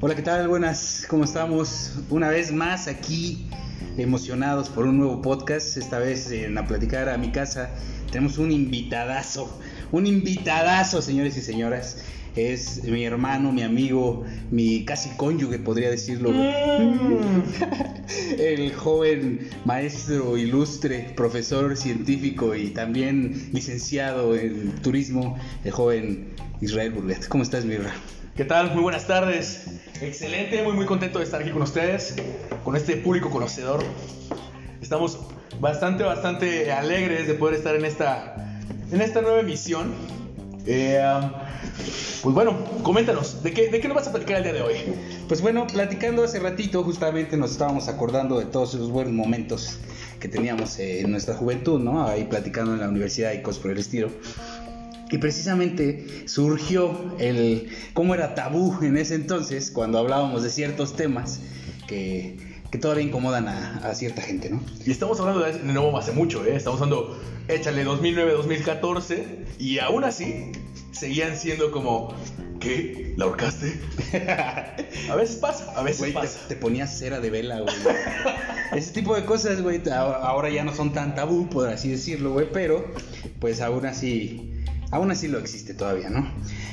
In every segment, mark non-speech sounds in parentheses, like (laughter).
Hola, ¿qué tal? Buenas, ¿cómo estamos? Una vez más aquí, emocionados por un nuevo podcast, esta vez en a platicar a mi casa. Tenemos un invitadazo, un invitadazo, señores y señoras. Es mi hermano, mi amigo, mi casi cónyuge, podría decirlo. (laughs) El joven maestro ilustre, profesor científico y también licenciado en turismo, el joven Israel Burguet. ¿Cómo estás, Mirra? ¿Qué tal? Muy buenas tardes. Excelente, muy muy contento de estar aquí con ustedes, con este público conocedor. Estamos bastante, bastante alegres de poder estar en esta, en esta nueva emisión. Eh, um, pues bueno, coméntanos, ¿de qué, ¿de qué nos vas a platicar el día de hoy? Pues bueno, platicando hace ratito, justamente nos estábamos acordando de todos esos buenos momentos que teníamos en nuestra juventud, ¿no? Ahí platicando en la universidad y cosas por el estilo. Y precisamente surgió el cómo era tabú en ese entonces cuando hablábamos de ciertos temas que, que todavía incomodan a, a cierta gente, ¿no? Y estamos hablando de nuevo hace mucho, ¿eh? Estamos hablando, échale 2009-2014, y aún así seguían siendo como, ¿qué? ¿La ahorcaste? (laughs) a veces pasa, a veces Güey, te, pasa. te ponías cera de vela, güey. Ese tipo de cosas, güey, ahora ya no son tan tabú, por así decirlo, güey, pero pues aún así, aún así lo existe todavía, ¿no?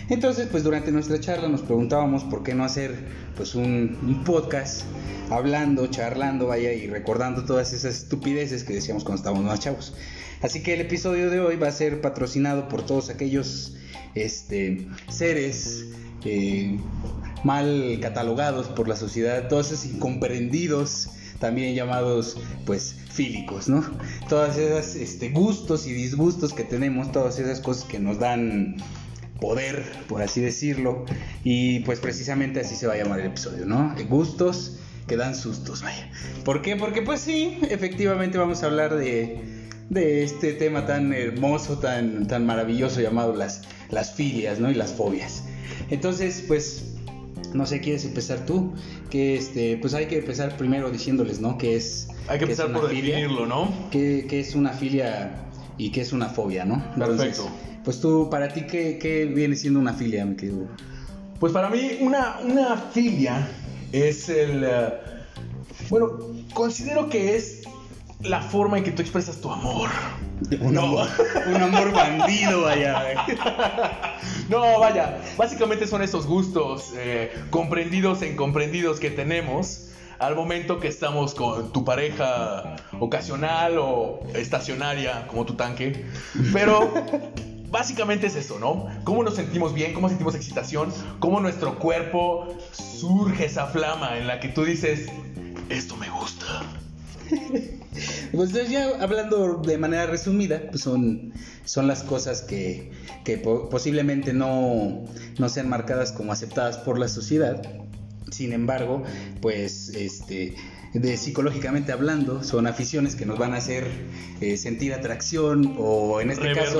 Entonces, pues durante nuestra charla nos preguntábamos por qué no hacer pues un, podcast hablando, charlando, vaya, y recordando todas esas estupideces que decíamos cuando estábamos más chavos. Así que el episodio de hoy va a ser patrocinado por todos aquellos este, seres eh, mal catalogados por la sociedad, todos esos incomprendidos, también llamados pues fílicos, ¿no? Todas esas este, gustos y disgustos que tenemos, todas esas cosas que nos dan poder, por así decirlo, y pues precisamente así se va a llamar el episodio, ¿no? Gustos que dan sustos, vaya. ¿Por qué? Porque pues sí, efectivamente vamos a hablar de, de este tema tan hermoso, tan, tan maravilloso llamado las, las filias, ¿no? Y las fobias. Entonces, pues, no sé, ¿quieres empezar tú? Que este, pues hay que empezar primero diciéndoles, ¿no? Que es... Hay que empezar por filia, definirlo, ¿no? ¿Qué, qué es una filia y qué es una fobia, ¿no? Perfecto. pues tú, para ti, ¿qué, qué viene siendo una filia, mi querido? Pues para mí una, una filia es el... eh, bueno, considero que es la forma en que tú expresas tu amor. Un, No. amor, un amor bandido, vaya. (laughs) No, vaya, básicamente son esos gustos eh, comprendidos e incomprendidos que tenemos al momento que estamos con tu pareja ocasional o estacionaria, como tu tanque. Pero (laughs) básicamente es eso, ¿no? Cómo nos sentimos bien, cómo sentimos excitación, cómo nuestro cuerpo surge esa flama en la que tú dices, esto me gusta. (laughs) Pues ya hablando de manera resumida, pues son, son las cosas que, que po- posiblemente no, no sean marcadas como aceptadas por la sociedad. Sin embargo, pues este de psicológicamente hablando, son aficiones que nos van a hacer eh, sentir atracción o en este caso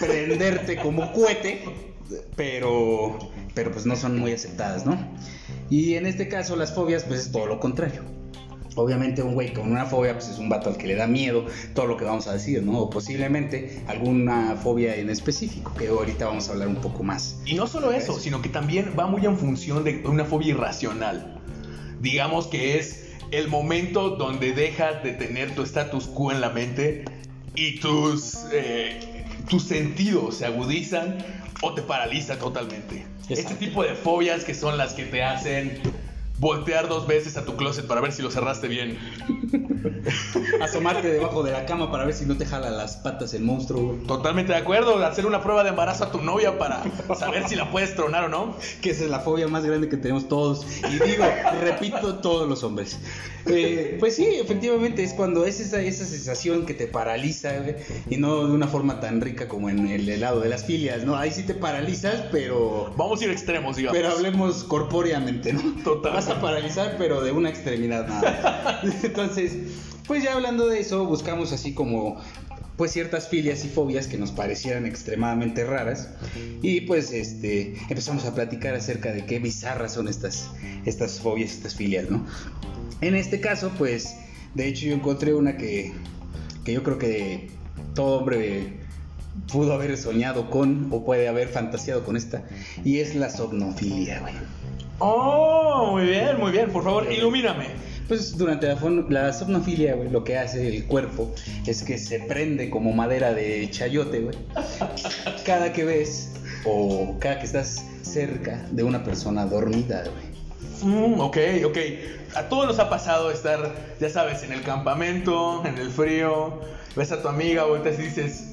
prenderte como cohete, pero, pero pues no son muy aceptadas, ¿no? Y en este caso las fobias pues es todo lo contrario. Obviamente un güey con una fobia pues es un vato al que le da miedo todo lo que vamos a decir, ¿no? O posiblemente alguna fobia en específico, que ahorita vamos a hablar un poco más. Y no solo eso, sino que también va muy en función de una fobia irracional. Digamos que es el momento donde dejas de tener tu status quo en la mente y tus, eh, tus sentidos se agudizan o te paralizan totalmente. Este tipo de fobias que son las que te hacen voltear dos veces a tu closet para ver si lo cerraste bien. (laughs) Asomarte debajo de la cama para ver si no te jala las patas el monstruo. güey. Totalmente de acuerdo, hacer una prueba de embarazo a tu novia para saber si la puedes tronar o no. Que esa es la fobia más grande que tenemos todos. Y digo, repito, todos los hombres. Eh, pues sí, efectivamente es cuando es esa, esa sensación que te paraliza güey, y no de una forma tan rica como en el helado de las filias, ¿no? Ahí sí te paralizas, pero Vamos a ir extremos, digamos. pero hablemos corpóreamente, ¿no? Total. A paralizar, pero de una extremidad nada. (laughs) Entonces, pues ya hablando de eso, buscamos así como pues ciertas filias y fobias que nos parecieran extremadamente raras y pues este empezamos a platicar acerca de qué bizarras son estas estas fobias, estas filias, ¿no? En este caso, pues de hecho yo encontré una que que yo creo que todo hombre pudo haber soñado con o puede haber fantaseado con esta y es la somnofilia, güey. Oh, muy bien, muy bien. Por favor, ilumíname. Pues durante la, la somnofilia, güey, lo que hace el cuerpo es que se prende como madera de chayote, güey. (laughs) Cada que ves o cada que estás cerca de una persona dormida, güey. Mm, ok, ok. A todos nos ha pasado estar, ya sabes, en el campamento, en el frío, ves a tu amiga, volteas y dices,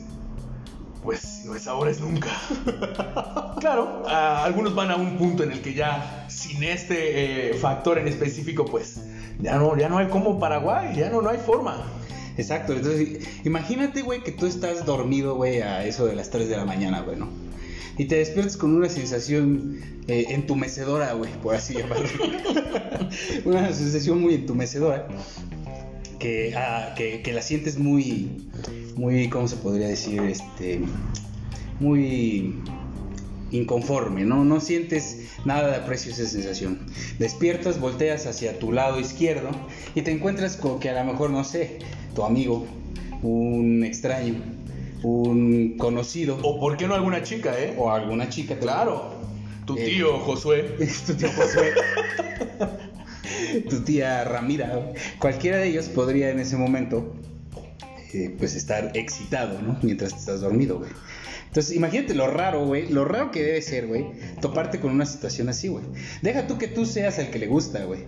pues si no es ahora es nunca. (laughs) claro, a- algunos van a un punto en el que ya sin este eh, factor en específico, pues ya no, ya no hay como Paraguay, ya no, no hay forma. Exacto, entonces imagínate, güey, que tú estás dormido, güey, a eso de las 3 de la mañana, güey, ¿no? Y te despiertas con una sensación eh, entumecedora, güey, por así (laughs) llamarlo. una sensación muy entumecedora. Que, ah, que, que la sientes muy, muy, ¿cómo se podría decir? Este, muy inconforme, ¿no? No sientes nada de aprecio esa sensación. Despiertas, volteas hacia tu lado izquierdo y te encuentras con que a lo mejor, no sé, tu amigo, un extraño, un conocido O por qué no alguna chica, ¿eh? o alguna chica. Claro, tu Eh, tío Josué. (laughs) tu tío Josué, (laughs) tu tía Ramira, cualquiera de ellos podría en ese momento pues estar excitado, ¿no? Mientras estás dormido, güey. Entonces, imagínate lo raro, güey, lo raro que debe ser, güey, toparte con una situación así, güey. Deja tú que tú seas el que le gusta, güey.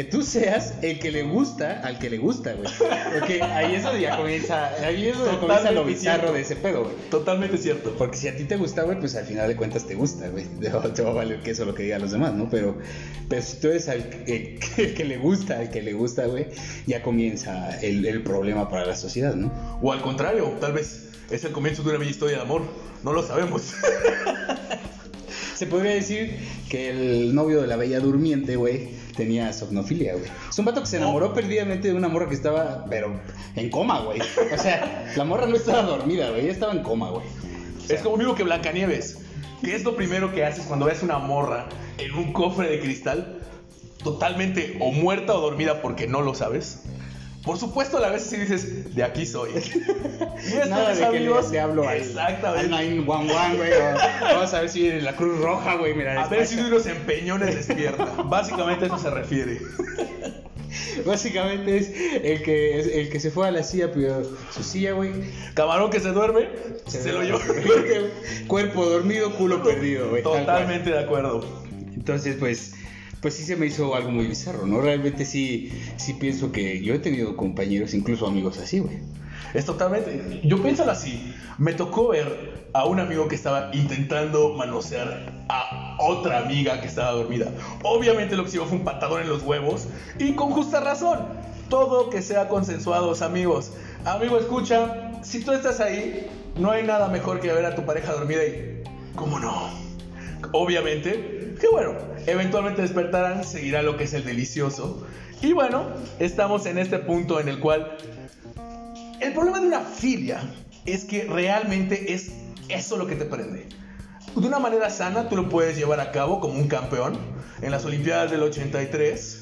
Que tú seas el que le gusta al que le gusta, güey. Porque ahí es donde ya comienza, ahí es donde comienza lo bizarro de ese pedo, güey. Totalmente cierto. Porque si a ti te gusta, güey, pues al final de cuentas te gusta, güey. (laughs) Te va, a valer que eso lo que digan los demás, ¿no? Pero, pero si tú eres el, el- el que le gusta, al que le gusta, güey, ya comienza el, el problema para la sociedad, ¿no? O al contrario, tal vez es el comienzo de una bella historia de amor. No lo sabemos. (laughs) Se podría decir que el novio de la bella durmiente, güey, tenía somnofilia, güey. Es un vato que se enamoró perdidamente de una morra que estaba, pero en coma, güey. O sea, la morra no estaba dormida, güey, ella estaba en coma, güey. Es como mismo que Blancanieves. ¿Qué es lo primero que haces cuando ves una morra en un cofre de cristal totalmente o muerta o dormida porque no lo sabes? Por supuesto, a la vez sí dices, de aquí soy. (laughs) Nada de que le, amigos, le hablo Exactamente. al 911, güey. Vamos a ver si viene la Cruz Roja, güey. Mira, A ver si unos empeñones despierta. (laughs) Básicamente a eso se refiere. (laughs) Básicamente es el que, es el que se fue a la silla, pero su silla, güey. Camarón que se duerme, se, lo llevó. Cuerpo dormido, culo perdido, güey. Totalmente de acuerdo. Entonces, pues, pues sí se me hizo algo muy bizarro, ¿no? Realmente sí, sí pienso que yo he tenido compañeros, incluso amigos así, güey. Es totalmente. Yo pienso así. Me tocó ver a un amigo que estaba intentando manosear a otra amiga que estaba dormida. Obviamente lo que hicieron fue un patadón en los huevos. Y con justa razón. Todo que sea consensuado, amigos. Amigo, escucha. Si tú estás ahí, no hay nada mejor que ver a tu pareja dormida y. ¿Cómo no? Obviamente. Que bueno, eventualmente despertarán, seguirá lo que es el delicioso. Y bueno, estamos en este punto en el cual el problema de una filia es que realmente es eso lo que te prende. De una manera sana tú lo puedes llevar a cabo como un campeón. En las Olimpiadas del 83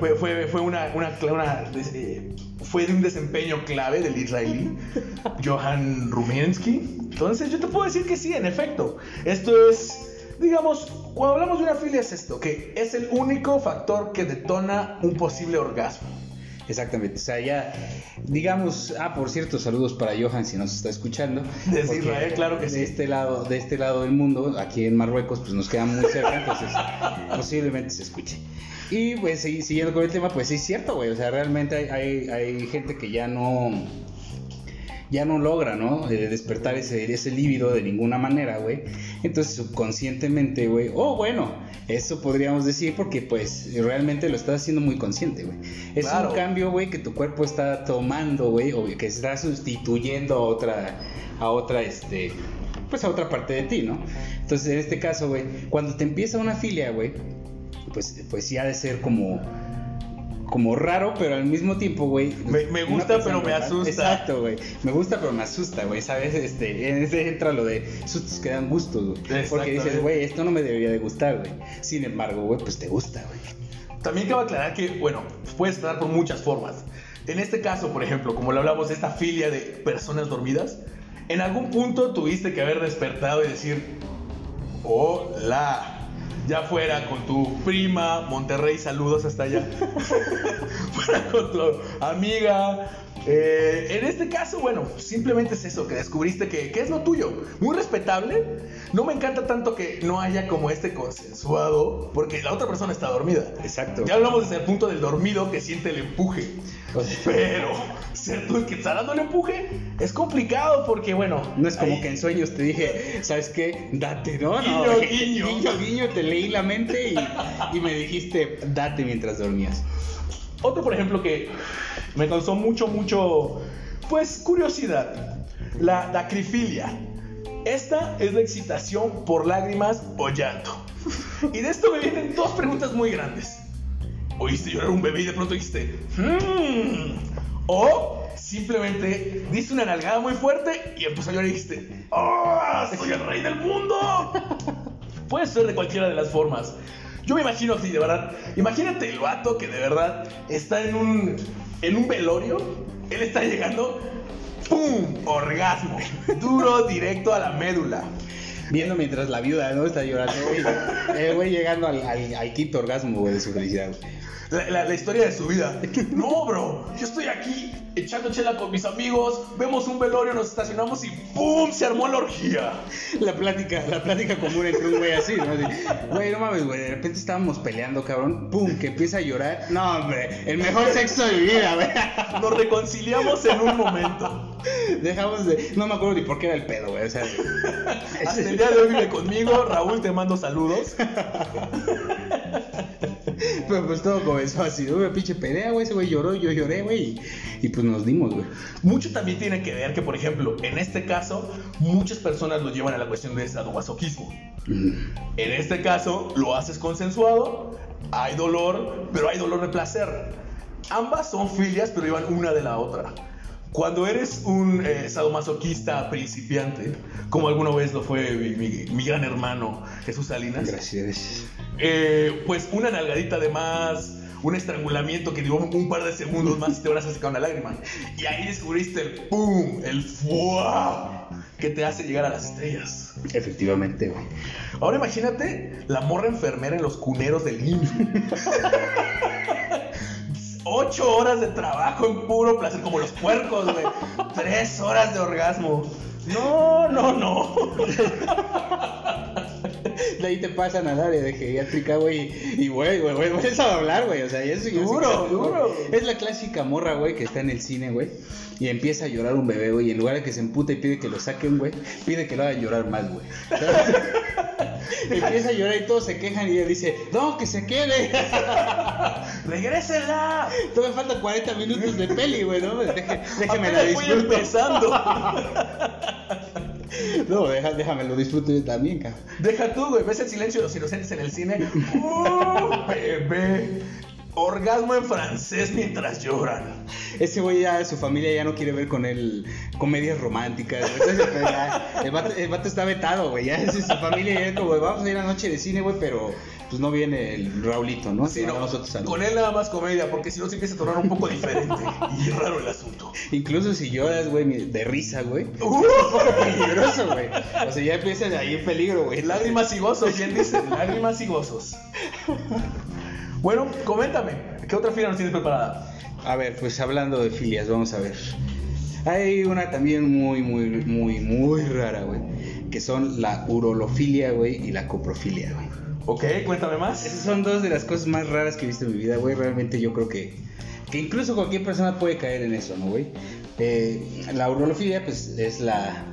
fue, fue, fue una, una- una- eh, fue de un desempeño clave del israelí Johan Rumiensky. Entonces yo te puedo decir que sí, en efecto. Esto es, digamos, cuando hablamos de una filia es esto, que es el único factor que detona un posible orgasmo. Exactamente, o sea, ya, digamos, ah, por cierto, saludos para Johan si nos está escuchando. Desde Israel, claro que sí. De este lado, de este lado del mundo, aquí en Marruecos, pues nos queda muy cerca, entonces (laughs) posiblemente se escuche. Y pues sí, siguiendo con el tema, pues sí es cierto, güey, o sea, realmente hay, hay, hay gente que ya no, ya no logra, ¿no? Eh, despertar ese, ese líbido de ninguna manera, güey. Entonces, subconscientemente, güey, oh, bueno, eso podríamos decir porque, pues, realmente lo estás haciendo muy consciente, güey. Es Claro. un cambio, güey, que tu cuerpo está tomando, güey, o que está sustituyendo a otra, a otra, este, pues a otra parte de ti, ¿no? Entonces, en este caso, güey, cuando te empieza una filia, güey, pues, pues sí ha de ser como como raro, pero al mismo tiempo, güey. Me- me gusta, pero me asusta. Exacto, güey. Me gusta, pero me asusta, güey. ¿Sabes? Este, en ese entra lo de sustos que dan gusto, güey. Porque dices, güey, esto no me debería de gustar, güey. Sin embargo, güey, pues te gusta, güey. También cabe aclarar que, bueno, puedes tratar por muchas formas. En este caso, por ejemplo, como lo hablamos de esta filia de personas dormidas, En algún punto tuviste que haber despertado y decir, hola, ya fuera con tu prima, Monterrey, saludos hasta allá, (laughs) fuera con tu amiga. Eh, en este caso, bueno, simplemente es eso, que descubriste que, que es lo tuyo. Muy respetable. No me encanta tanto que no haya como este consensuado, porque la otra persona está dormida. Exacto. Ya hablamos desde el punto del dormido que siente el empuje. Pero ser tú el que está dando el empuje es complicado porque, bueno. No es como ahí- que en sueños te dije, ¿sabes qué? Date, ¿no? Guiño, no, guiño. guiño, guiño, te leí la mente y, y me dijiste, date mientras dormías. Otro, por ejemplo, que me causó mucho, mucho, pues, curiosidad. La dacrifilia. Esta es la excitación por lágrimas o llanto. Y de esto me vienen dos preguntas muy grandes. ¿Oíste llorar un bebé y de pronto dijiste, "Hmm"? O simplemente diste una nalgada muy fuerte y empezó a llorar y dijiste, ¡Oh, soy el rey del mundo! Puede ser de cualquiera de las formas. Yo me imagino así, de verdad. Imagínate el vato que de verdad está en un, en un velorio. Él está llegando. ¡Pum! Orgasmo. Duro, directo a la médula. Viendo mientras la viuda, ¿no? Está llorando, güey. (laughs) El güey llegando al, al, al quinto orgasmo, güey, de su felicidad. güey. La, la- la historia de su vida. No, bro. Yo estoy aquí echando chela con mis amigos. Vemos un velorio, nos estacionamos y ¡pum! Se armó la orgía. La plática, la plática común entre un güey así, ¿no? Güey, no mames, güey, de repente estábamos peleando, cabrón. Pum, que empieza a llorar. No, hombre, el mejor sexo de mi vida, güey. Nos reconciliamos en un momento. Dejamos de. No me acuerdo ni por qué era el pedo, güey. O sea. Hasta el día de hoy vive conmigo. Raúl, te mando saludos. (laughs) (laughs) Pero pues todo comenzó así. Una pinche pelea, güey. Ese güey lloró, yo lloré, güey. Y, y pues nos dimos, güey. Mucho también tiene que ver que, por ejemplo, en este caso, muchas personas lo llevan a la cuestión de sadomasoquismo. Mm. En este caso, lo haces consensuado, hay dolor, pero hay dolor de placer. Ambas son filias, pero llevan una de la otra. Cuando eres un eh, sadomasoquista principiante, como alguna vez lo fue mi, mi- mi gran hermano Jesús Salinas, Gracias. eh, pues una nalgadita de más, un estrangulamiento que duró un par de segundos más y te van a sacar una lágrima. Y ahí descubriste el pum, el fuá que te hace llegar a las estrellas. Efectivamente, güey. Ahora imagínate la morra enfermera en los cuneros del niño. (laughs) Ocho horas de trabajo en puro placer, como los puercos, güey. Tres horas de orgasmo. No, no, no. De ahí te pasan al área de geriátrica, güey. Y, güey, güey, güey, vuelves a hablar, güey. O sea, ya Duro, duro. Es la clásica morra, güey, que está en el cine, güey. Y empieza a llorar un bebé, güey. Y en lugar de que se emputa y pide que lo saquen, güey, pide que lo hagan llorar más, güey. (laughs) empieza a llorar y todos se quejan y ella dice, no, que se quede. (laughs) ¡Regrésela! Todavía faltan 40 minutos de peli, güey, ¿no? Déjeme la disfruto. empezando. (laughs) (laughs) No, deja- déjame lo disfruto yo también, cabrón. Deja tú, güey. ¿Ves el silencio de los inocentes en el cine? ¡Uh, bebé! Orgasmo en francés mientras lloran. Ese güey ya, su familia ya no quiere ver con él comedias románticas, güey. Entonces, pues, ya, el, vato, el vato está vetado, güey. Ya es su familia ya es como, vamos a ir a noche de cine, güey, pero pues no viene el Raulito, ¿no? Sí, no, van nosotros a- con él nada más comedia, porque si no se empieza a tornar un poco diferente y raro el asunto. Incluso si lloras, güey, de risa, güey. ¡Uh! Un poco peligroso, güey. O sea, ya empiezas ahí en peligro, güey. Lágrimas y gozos, ¿quién dice? Lágrimas y gozos. Bueno, coméntame, ¿qué otra fila nos tienes preparada? A ver, pues hablando de filias, vamos a ver. Hay una también muy, muy, muy, muy rara, güey. Que son la urolofilia, güey, y la coprofilia, güey. Ok, cuéntame más. Esas son dos de las cosas más raras que he visto en mi vida, güey. Realmente yo creo que, que incluso cualquier persona puede caer en eso, ¿no, güey? Eh, la urolofilia, pues, es la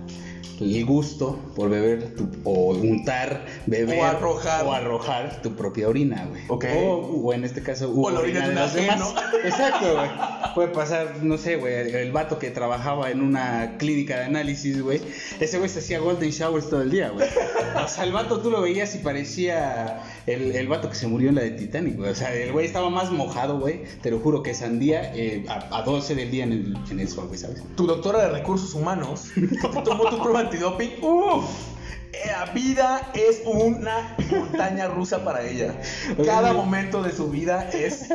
el gusto por beber tu- o untar, beber O arrojar. o arrojar tu propia orina, güey. Ok. O, o en este caso, O la orina de los ajeno. Exacto, güey. Puede pasar, no sé, güey, el, el vato que trabajaba en una clínica de análisis, güey. Ese güey se hacía golden showers todo el día, güey. O sea, el vato tú lo veías y parecía el, el vato que se murió en la de Titanic, güey. O sea, el güey estaba más mojado, güey. Te lo juro que sandía eh, a, a 12 del día en el, en el sol, güey, ¿sabes? Tu doctora de recursos humanos (laughs) te tomó tu prueba antidoping, uff, La vida es una montaña rusa para ella. Cada momento de su vida es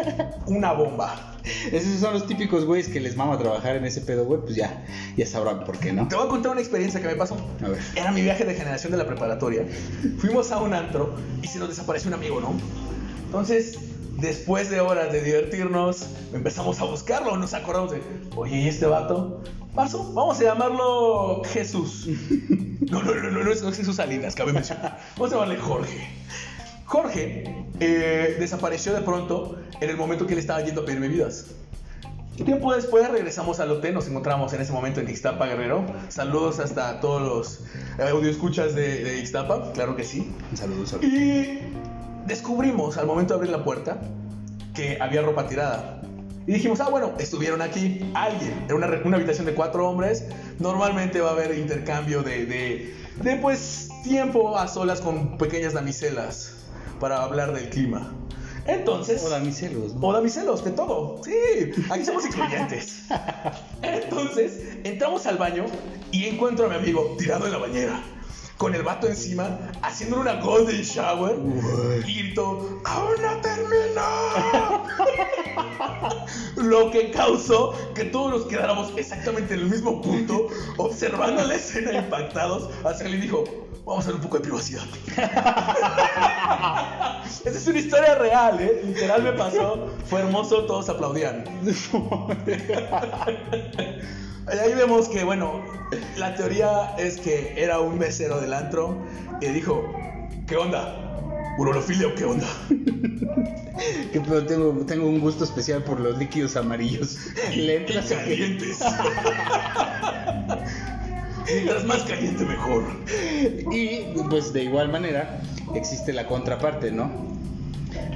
una bomba. Esos son los típicos güeyes que les mama trabajar en ese pedo, güey. Pues ya, ya sabrán por qué, ¿no? Te voy a contar una experiencia que me pasó. A ver. Era mi viaje de generación de la preparatoria. Fuimos a un antro y se nos desapareció un amigo, ¿no? Entonces, después de horas de divertirnos, empezamos a buscarlo. Nos acordamos de, oye, ¿y este vato? Paso, vamos a llamarlo Jesús. (laughs) No, no, no, no, no es, Jesús Salinas, cabe mencionar. Vamos a llamarle Jorge. Jorge eh, desapareció de pronto en el momento que él estaba yendo a pedir bebidas. Tiempo después regresamos al hotel, nos encontramos en ese momento en Ixtapa, Guerrero. Saludos hasta todos los eh, audioscuchas de, de Ixtapa, claro que sí. Un saludo, un saludo. Y descubrimos al momento de abrir la puerta que había ropa tirada. Y dijimos, ah, bueno, estuvieron aquí alguien. Era una, una habitación de cuatro hombres. Normalmente va a haber intercambio de, de, de, pues, tiempo a solas con pequeñas damiselas para hablar del clima. Entonces... O damiselos, ¿no? O damiselos, de todo. Sí, aquí somos incluyentes. (laughs) Entonces, entramos al baño y encuentro a mi amigo tirado en la bañera. Con el vato encima, haciéndole una golden shower. Y grito, ¡Aún no termina! (laughs) Lo que causó que todos nos quedáramos exactamente en el mismo punto, observando la escena impactados. Hasta que le dijo, vamos a ver un poco de privacidad. (laughs) Esa es una historia real, ¿eh? Literal me pasó. Fue hermoso, todos aplaudían. (laughs) Y ahí vemos que, bueno, la teoría es que era un mesero del antro y dijo, ¿qué onda? ¿Urolofilia o qué onda? (laughs) Que pero tengo, tengo un gusto especial por los líquidos amarillos. Le entras a Calientes. (laughs) Mientras más caliente, mejor. Y pues de igual manera existe la contraparte, ¿no?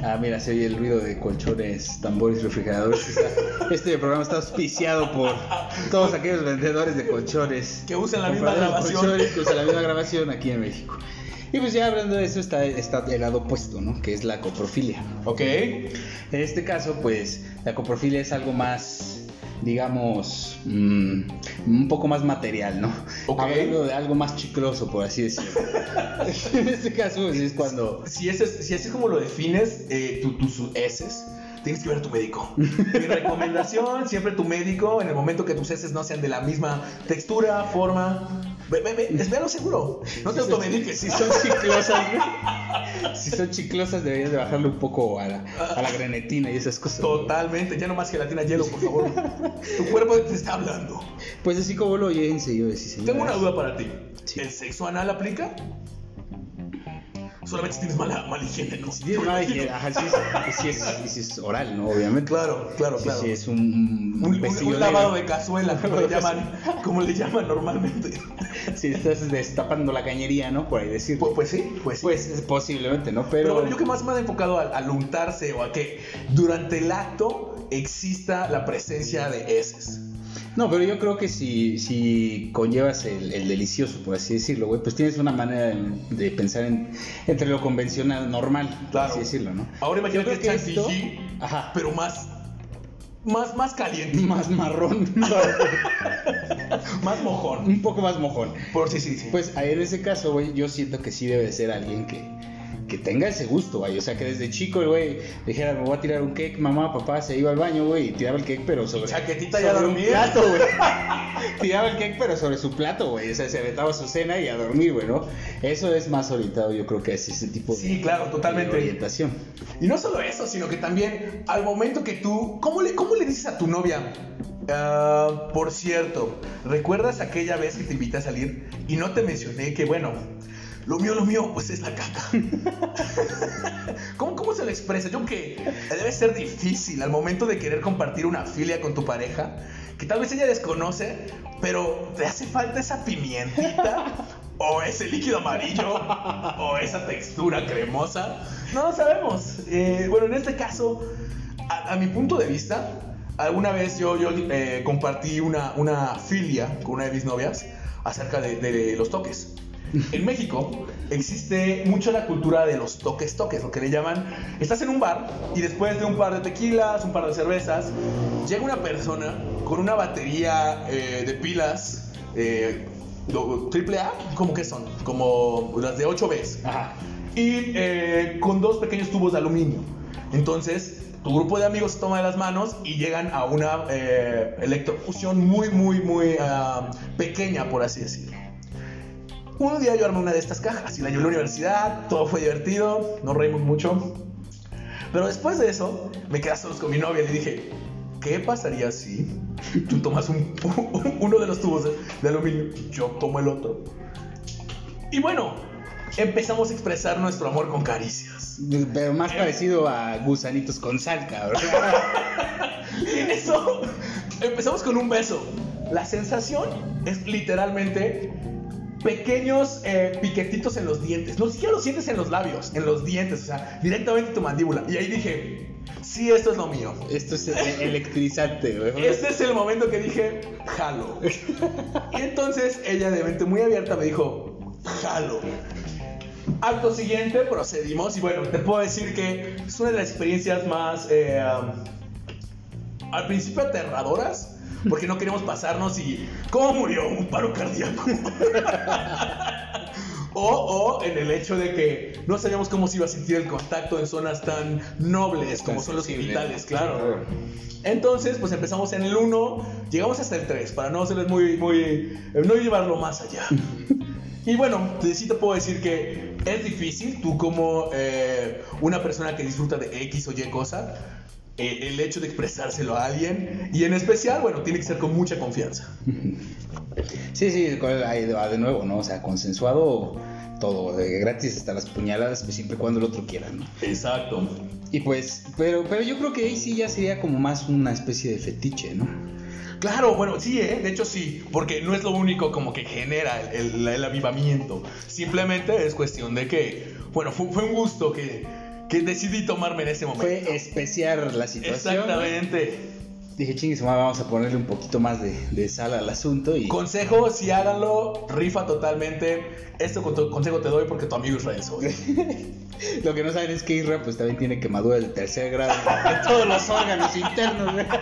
Ah, mira, se oye el ruido de colchones, tambores, refrigeradores. Está- Este programa está auspiciado por todos aquellos vendedores de colchones. Que usan la misma grabación. que usan la misma grabación aquí en México. Y pues ya hablando de eso está, está el lado opuesto, ¿no? Que es la coprofilia. ¿Ok? En este caso, pues la coprofilia es algo más, digamos, mm, un poco más material, ¿no? Ok. Hablando de algo más chicloso, por así decirlo. (laughs) en este caso, pues, es cuando... Si ese es, si ese es como lo defines, eh, tu- tus heces, tienes que ver a tu médico. Mi recomendación, siempre tu médico, en el momento que tus heces no sean de la misma textura, forma, ve, ve, ve, es véalo seguro. No te automediques. Si son chiclosas, Si son chiclosas, deberías de bajarle un poco a la, a la grenetina y esas cosas. Totalmente, ya no más gelatina, hielo, por favor. Tu cuerpo te está hablando. Pues así como lo oyen, señores y señoras. Tengo una duda para ti. Sí. ¿El sexo anal aplica? Solamente si tienes mala, mala higiene, ¿no? Si tienes mala higiene, ajá, sí, es, sí es, sí es oral, ¿no? Obviamente. Claro, claro, Sí, claro. sí, es un, Un, un- besillo un lavado de cazuela, como le (laughs) llaman, como le llaman normalmente. Si estás destapando la cañería, ¿no? Por ahí decirlo. Pues, pues sí, pues sí. Pues es posiblemente, ¿no? Pero Pero, yo que más me he enfocado al, al untarse o a que durante el acto exista la presencia de heces. No, pero yo creo que si, si conllevas el, el delicioso, por así decirlo, güey, pues tienes una manera de, de pensar en, entre lo convencional, normal, por Claro. así decirlo, ¿no? Ahora imagínate creo que esto- Ajá. pero más, más, más caliente, Más marrón, (laughs) más mojón. un poco más mojón. Por sí, sí, sí. Pues en ese caso, güey, yo siento que sí debe de ser alguien que, que tenga ese gusto, güey. O sea, que desde chico, güey, dijera, me voy a tirar un cake, mamá, papá, se iba al baño, güey, y tiraba el cake, pero sobre, Chaquetita un plato, güey. (laughs) tiraba el cake, pero sobre su plato, güey. O sea, se aventaba su cena y a dormir, güey, ¿no? Eso es más orientado, yo creo que es ese tipo de, Sí, claro, de totalmente. orientación. Y no solo eso, sino que también al momento que tú, ¿cómo le, cómo le dices a tu novia? "Ah, por cierto, ¿recuerdas aquella vez que te invité a salir y no te mencioné que, bueno, lo mío, lo mío, pues es la caca? (laughs) ¿Cómo, ¿Cómo se lo expresa? Yo que debe ser difícil al momento de querer compartir una filia con tu pareja, que tal vez ella desconoce, pero te hace falta esa pimientita. (laughs) O ese líquido amarillo, o esa textura cremosa. No lo sabemos. Eh, bueno, en este caso, a, a mi punto de vista, alguna vez yo, yo eh, compartí una, una filia con una de mis novias acerca de, de los toques. En México existe mucho la cultura de los toques toques, lo que le llaman, estás en un bar y después de un par de tequilas, un par de cervezas, llega una persona con una batería eh, de pilas eh, triple A, ¿cómo que son? Como las de 8 Bs. Ajá. Y eh, con dos pequeños tubos de aluminio. Entonces, tu grupo de amigos se toma de las manos y llegan a una eh, electrofusión muy, muy, muy ah, pequeña, por así decirlo. Un día yo armé una de estas cajas y la llevé a la universidad, todo fue divertido, nos reímos mucho. Pero después de eso, me quedé solos con mi novia y le dije, ¿qué pasaría si tú tomas un- (laughs) uno de los tubos de, de aluminio y yo tomo el otro? Y bueno, empezamos a expresar nuestro amor con caricias. Pero más parecido a gusanitos con sal, cabrón. En (laughs) eso empezamos con un beso. La sensación es literalmente pequeños eh, piquetitos en los dientes. No siquiera los sientes en los labios, en los dientes, o sea, directamente en tu mandíbula. Y ahí dije, sí, esto es lo mío. Esto es e- electrizante, güey. (laughs) Este es el momento que dije, jalo. (laughs) Y entonces ella de mente muy abierta me dijo, jalo. Acto siguiente procedimos y bueno, te puedo decir que es una de las experiencias más, eh, um, al principio aterradoras, porque no queríamos pasarnos y ¿cómo murió? Un paro cardíaco. (laughs) O, o en el hecho de que no sabíamos cómo se iba a sentir el contacto en zonas tan nobles como son los genitales, claro. Entonces, pues empezamos en el 1, llegamos hasta el 3, para no hacerles muy, muy, eh, no llevarlo más allá. (laughs) Y bueno, sí te puedo decir que es difícil, tú como eh, una persona que disfruta de X o Y cosa, el hecho de expresárselo a alguien, y en especial, bueno, tiene que ser con mucha confianza. Sí, sí, con- ahí va de nuevo, ¿no? O sea, consensuado todo, de gratis hasta las puñaladas, pues siempre y cuando el otro quiera, ¿no? Exacto. Y pues, pero, pero yo creo que ahí sí ya sería como más una especie de fetiche, ¿no? Claro, bueno, sí, ¿eh? de hecho sí, porque no es lo único como que genera el, el- el avivamiento. Simplemente es cuestión de que, bueno, fue, fue un gusto que, que decidí tomarme en ese momento. Fue especiar la situación. Exactamente. Dije, chingues, vamos a ponerle un poquito más de, de sal al asunto y... Consejo, si háganlo, rifa totalmente. Este con- consejo te doy porque tu amigo Israel soy. (laughs) Lo que no saben es que Isra pues también tiene quemadura de tercer grado en todos los órganos internos, güey. (laughs)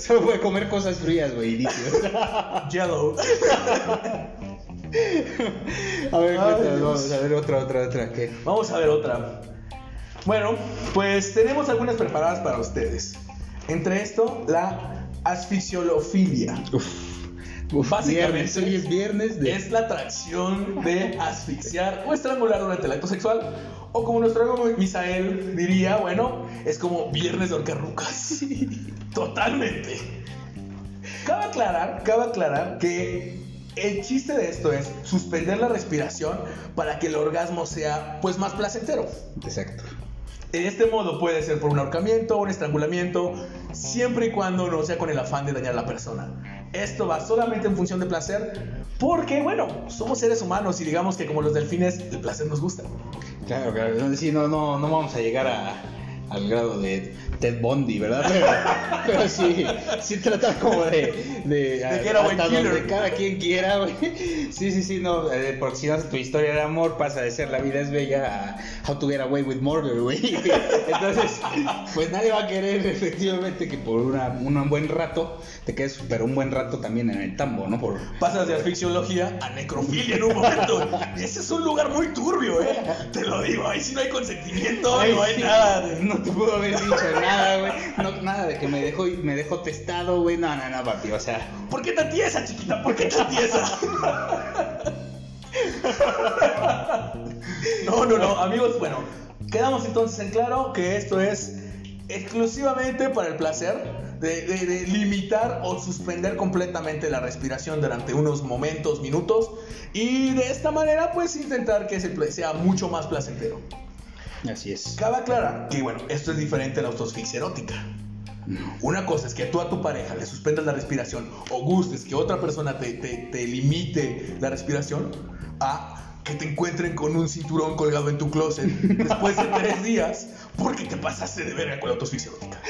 Solo puede comer cosas frías, güey, líquidos. Yellow. (laughs) A ver, Ay, vamos a ver otra, otra, otra. ¿qué? Vamos a ver otra. Bueno, pues tenemos algunas preparadas para ustedes. Entre esto, la asfixiolofilia. Uf. Uf, Básicamente, viernes, hoy es viernes de... Es la atracción de asfixiar o estrangular durante el acto sexual. O como nuestro amigo Misael diría, bueno, es como viernes de horcarrucas. (laughs) Totalmente. Cabe aclarar, cabe aclarar que el chiste de esto es suspender la respiración para que el orgasmo sea pues más placentero. Exacto. De este modo puede ser por un ahorcamiento, un estrangulamiento, siempre y cuando no sea con el afán de dañar a la persona. Esto va solamente en función de placer, porque bueno, somos seres humanos y digamos que como los delfines, el placer nos gusta. Claro, claro. Sí, no, no, no vamos a llegar a, al grado de Ted Bundy, ¿verdad? Pero, (laughs) pero sí, sí tratar como de... De, Getaway hasta Killer. donde cada quien quiera, güey. Sí, sí, sí, no. eh, porque si no, tu historia de amor pasa de ser La vida es bella a How to get away with murder, güey. (laughs) Entonces, pues nadie va a querer efectivamente que por una, un buen rato te quedes, pero un buen rato también en el tambo, ¿no? Por, Pasas de asfixiología a necrofilia en un momento. Y ese es un lugar muy turbio, ¿eh? Te lo digo, ahí sí no hay consentimiento, Ay, no hay sí, nada. de- No haber dicho nada, güey. No, nada de que me dejó, me dejó testado, güey. No, no, no, papi. O sea, ¿Por qué tan tiesa, chiquita? ¿Por qué tan tiesa? No, no, no, amigos, bueno, quedamos entonces en claro que esto es exclusivamente para el placer de, limitar o suspender completamente la respiración durante unos momentos, minutos, y de esta manera pues intentar que sea mucho más placentero. Así es. Cabe aclarar que bueno, esto es diferente a la autoasfixia erótica. Una cosa es que tú a tu pareja le suspendas la respiración o gustes que otra persona te, te- te limite la respiración a que te encuentren con un cinturón colgado en tu closet después de tres (laughs) días porque te pasaste de verga con la autoasfixia erótica.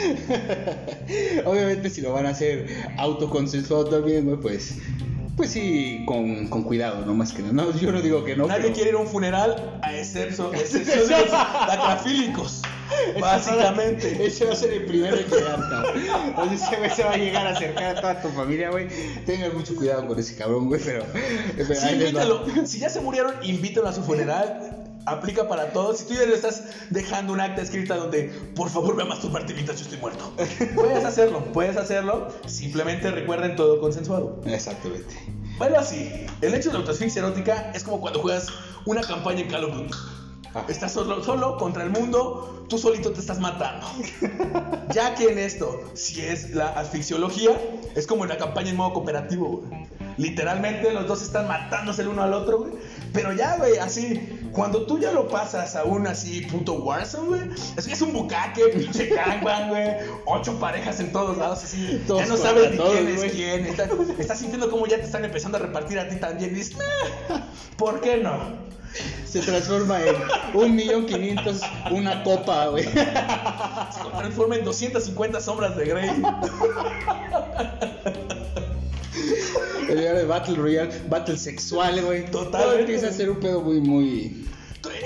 (laughs) Obviamente, si lo van a hacer autoconsensuado también, pues Pues sí, con, con cuidado, no más que nada. No, yo no digo que no. Nadie pero- quiere ir a un funeral a excepción, (laughs) excepción de los atrafílicos. (laughs) Básicamente. Ese va a ser el primero en llegar, cabrón. O sea, ese güey se va a llegar a acercar a toda tu familia, güey. Tengan mucho cuidado con ese cabrón, güey, pero. pero Sí, invítalo. Si ya se murieron, invítalo a su funeral. Aplica para todos. Si tú ya le estás dejando un acta escrita donde, por favor, ve a masturbarte mientras yo estoy muerto. (laughs) Puedes hacerlo, puedes hacerlo. Simplemente recuerden todo consensuado. Exactamente. Bueno, así, el hecho de la autoasfixia erótica es como cuando juegas una campaña en Call of Duty. Ah. Estás solo, solo contra el mundo, tú solito te estás matando. (laughs) ya que en esto, si es la asfixiología, es como en la campaña en modo cooperativo, güey. Literalmente los dos están matándose el uno al otro, güey. Pero ya, güey, así, cuando tú ya lo pasas a un así puto Warzone, güey, es, es un bucaque, (laughs) pinche gangbang, güey. Ocho parejas en todos lados, así. Todos ya no sabes ni todos, quién es quién. Estás, estás sintiendo como ya te están empezando a repartir a ti también. Y dices, "Ah, ¿por qué no? Se transforma en un millón quinientos, una copa, güey. Se transforma en 250 sombras de Grey. (laughs) El día de Battle Royale, Battle sexual, güey. Totalmente. Todo empieza a ser un pedo muy, muy.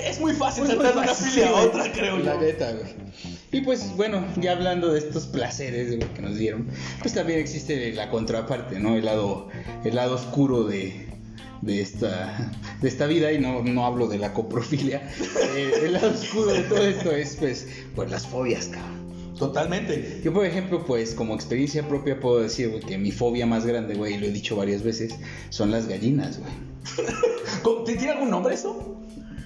Es muy fácil muy saltar de una fácil, filia a otra, creo La yo. neta, güey. Y pues bueno, ya hablando de estos placeres güey, que nos dieron, pues también existe la contraparte, ¿no? El lado, el lado oscuro de, de, esta, de esta vida, y no, no hablo de la coprofilia. (laughs) Eh, el lado oscuro de todo esto es, pues, pues las fobias, cabrón. Totalmente. Yo, por ejemplo, pues como experiencia propia puedo decir, güey, que mi fobia más grande, güey, y lo he dicho varias veces, son las gallinas, güey. (laughs) ¿Cómo- ¿te- ¿Tiene algún nombre eso?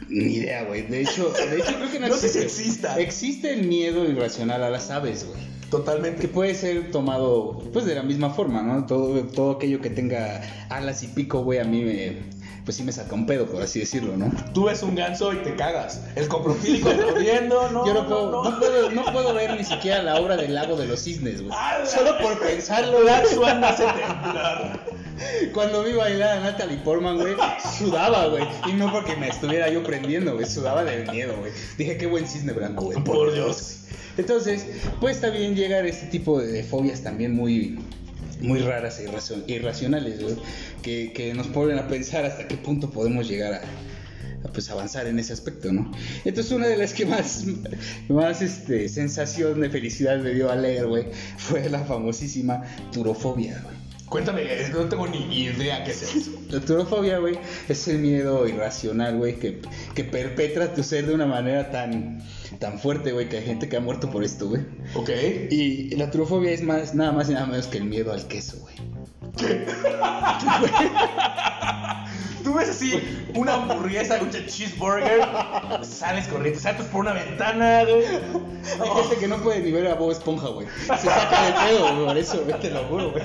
Ni idea, güey. De hecho, de hecho creo que no, (laughs) No sé si exista. Existe el miedo irracional a las aves, güey. Que Totalmente. puede ser tomado, pues, de la misma forma, ¿no? Todo, todo aquello que tenga alas y pico, güey, a mí me, pues sí me saca un pedo, por así decirlo, ¿no? Tú ves un ganso y te cagas. El coprofílico aplaudiendo, no. Yo no puedo, no, no puedo, no puedo ver ni siquiera la obra del lago de los cisnes, güey. ¡Hala! Solo por pensarlo, La suana hace temblar. Cuando vi bailar a Natalie Portman, güey, sudaba, güey. Y no porque me estuviera yo prendiendo, güey, sudaba de miedo, güey. Dije, qué buen cisne blanco, güey. Por Dios. Entonces, pues también llegar este tipo de, de fobias también muy, muy raras e irracio- irracionales, güey. Que, que nos ponen a pensar hasta qué punto podemos llegar a, a, pues avanzar en ese aspecto, ¿no? Entonces una de las que más, más este, sensación de felicidad me dio a leer, güey, fue la famosísima turofobia, güey. Cuéntame, eh, no tengo ni idea qué es eso. La turofobia, güey, es el miedo irracional, güey, que, que perpetra tu ser de una manera tan, tan fuerte, güey, que hay gente que ha muerto por esto, güey. Ok. Y la turofobia es más, nada más y nada menos que el miedo al queso, güey. (laughs) Tú ves así una hamburguesa, un cheeseburger, sales corriendo, saltas por una ventana, güey. Hay gente que no puede ni ver a Bob Esponja, güey. Se saca de pedo, güey, por eso, güey, te lo juro, güey.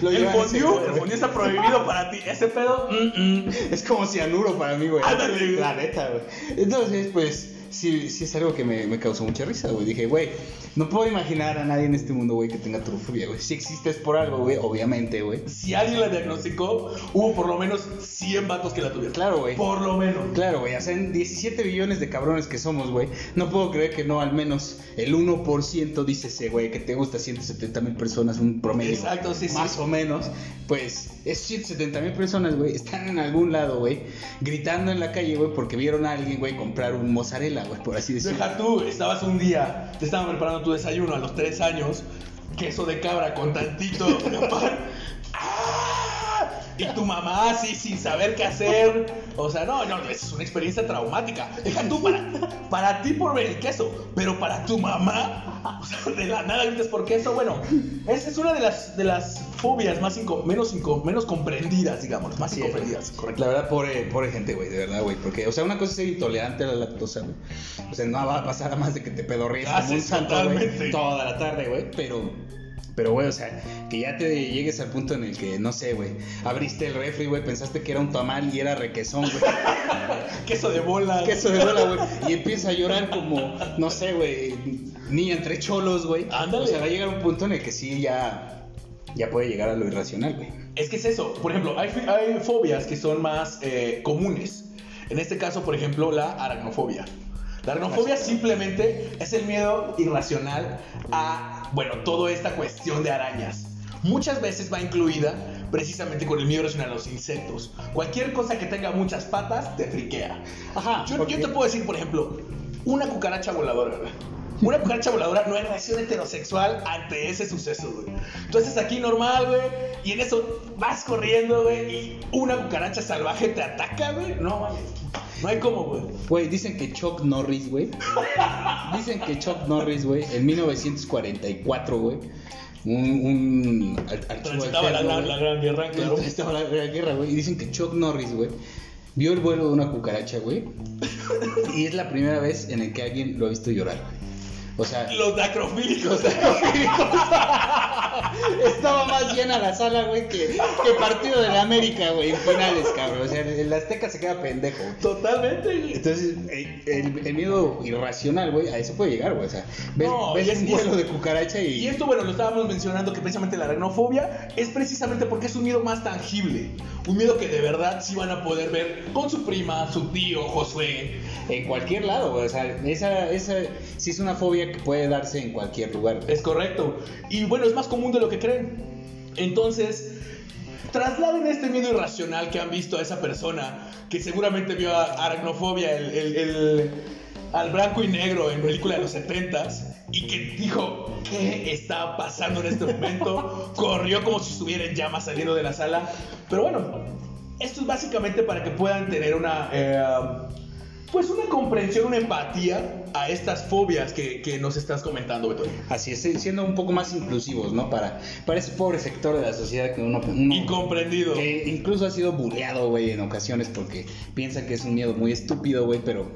Lo El fondue, el está prohibido para ti. Ese pedo, mm, mm. Es como cianuro para mí, güey. Ándale, güey. La neta, güey. Entonces, pues, sí, sí es algo que me, me causó mucha risa, güey. Dije, güey, no puedo imaginar a nadie en este mundo, güey, que tenga turofobia, güey. Si existes por algo, güey, obviamente, güey. Si alguien la diagnosticó, hubo por lo menos 100 vatos que la tuvieron. Claro, güey. Por lo menos. Claro, güey, o sea, en 17 billones de cabrones que somos, güey, no puedo creer que no al menos el 1% dice ese, güey, que te gusta 170 mil personas, un promedio. Exacto, sí, sí. Más o menos, pues, esos 170 mil personas, güey, están en algún lado, güey, gritando en la calle, güey, porque vieron a alguien, güey, comprar un mozzarella, güey, por así decirlo. Deja tú, estabas un día, te estaban preparando tu desayuno a los 3 años, queso de cabra con tantito. (laughs) Y tu mamá así sin saber qué hacer. O sea, no, no, es una experiencia traumática. Deja tú para, para ti por ver el queso, pero para tu mamá, o sea, de la nada gritas por queso. Bueno, esa es una de las, de las fobias más inco- menos, inco- menos comprendidas, digamos, más incomprendidas. Correcto. La verdad, pobre, pobre gente, güey, de verdad, güey. Porque, o sea, una cosa es ser intolerante a la lactosa, güey. O sea, no va a pasar a más de que te pedorrees Ah, sí, totalmente. toda la tarde, güey. Pero, pero, güey, o sea, que ya te llegues al punto en el que, no sé, güey, abriste el refri, güey, pensaste que era un tamal y era requesón, güey. (laughs) Queso de bola. Queso de bola, güey. Y empieza a llorar como, no sé, güey, ni entre cholos, güey. Ándale. O sea, va a llegar un punto en el que sí ya, ya puede llegar a lo irracional, güey. Es que es eso. Por ejemplo, hay, hay fobias que son más eh, comunes. En este caso, por ejemplo, la aracnofobia. La aracnofobia simplemente es el miedo irracional a, bueno, toda esta cuestión de arañas. Muchas veces va incluida precisamente con el miedo irracional a los insectos. Cualquier cosa que tenga muchas patas te friquea. Ajá. Yo, porque- yo te puedo decir, por ejemplo, una cucaracha voladora. Una cucaracha voladora no hay reacción heterosexual ante ese suceso, güey. Entonces aquí normal, güey, y en eso vas corriendo, güey, y una cucaracha salvaje te ataca, güey. No, mames. No hay cómo, güey. Güey, dicen que Chuck Norris, güey. Dicen que Chuck Norris, güey, en 1944, güey. Un. un archivo Transitaba la, la- la gran guerra, claro. Estaba la, la guerra, güey. Y dicen que Chuck Norris, güey, vio el vuelo de una cucaracha, güey. Y es la primera vez en el que alguien lo ha visto llorar, güey. O sea, Los necrofílicos. (laughs) estaba más llena la sala, güey, que, que partido de la América, güey, en finales, cabrón. O sea, el Azteca se queda pendejo. güey. Totalmente, güey. Entonces, eh, el, el miedo irracional, güey, a eso puede llegar, güey. O sea, ves, No, ves y es- un y vuelo de cucaracha y. Y esto, bueno, lo estábamos mencionando que precisamente la aracnofobia es precisamente porque es un miedo más tangible. Un miedo que de verdad sí van a poder ver con su prima, su tío, Josué. En cualquier lado, güey. O sea, esa, esa sí es una fobia que puede darse en cualquier lugar. Es correcto. Y bueno, es más común de lo que creen. Entonces, trasladen este miedo irracional que han visto a esa persona que seguramente vio a aracnofobia, el, el- el- al blanco y negro en película de los 70s y que dijo, ¿qué está pasando en este momento? (laughs) Corrió como si estuviera en llamas saliendo de la sala. Pero bueno, esto es básicamente para que puedan tener una... eh, pues una comprensión, una empatía a estas fobias que, que nos estás comentando, Beto. Así es, siendo un poco más inclusivos, ¿no? Para, para ese pobre sector de la sociedad que uno. uno Incomprendido. que incluso ha sido buleado, güey, en ocasiones porque piensa que es un miedo muy estúpido, güey, pero.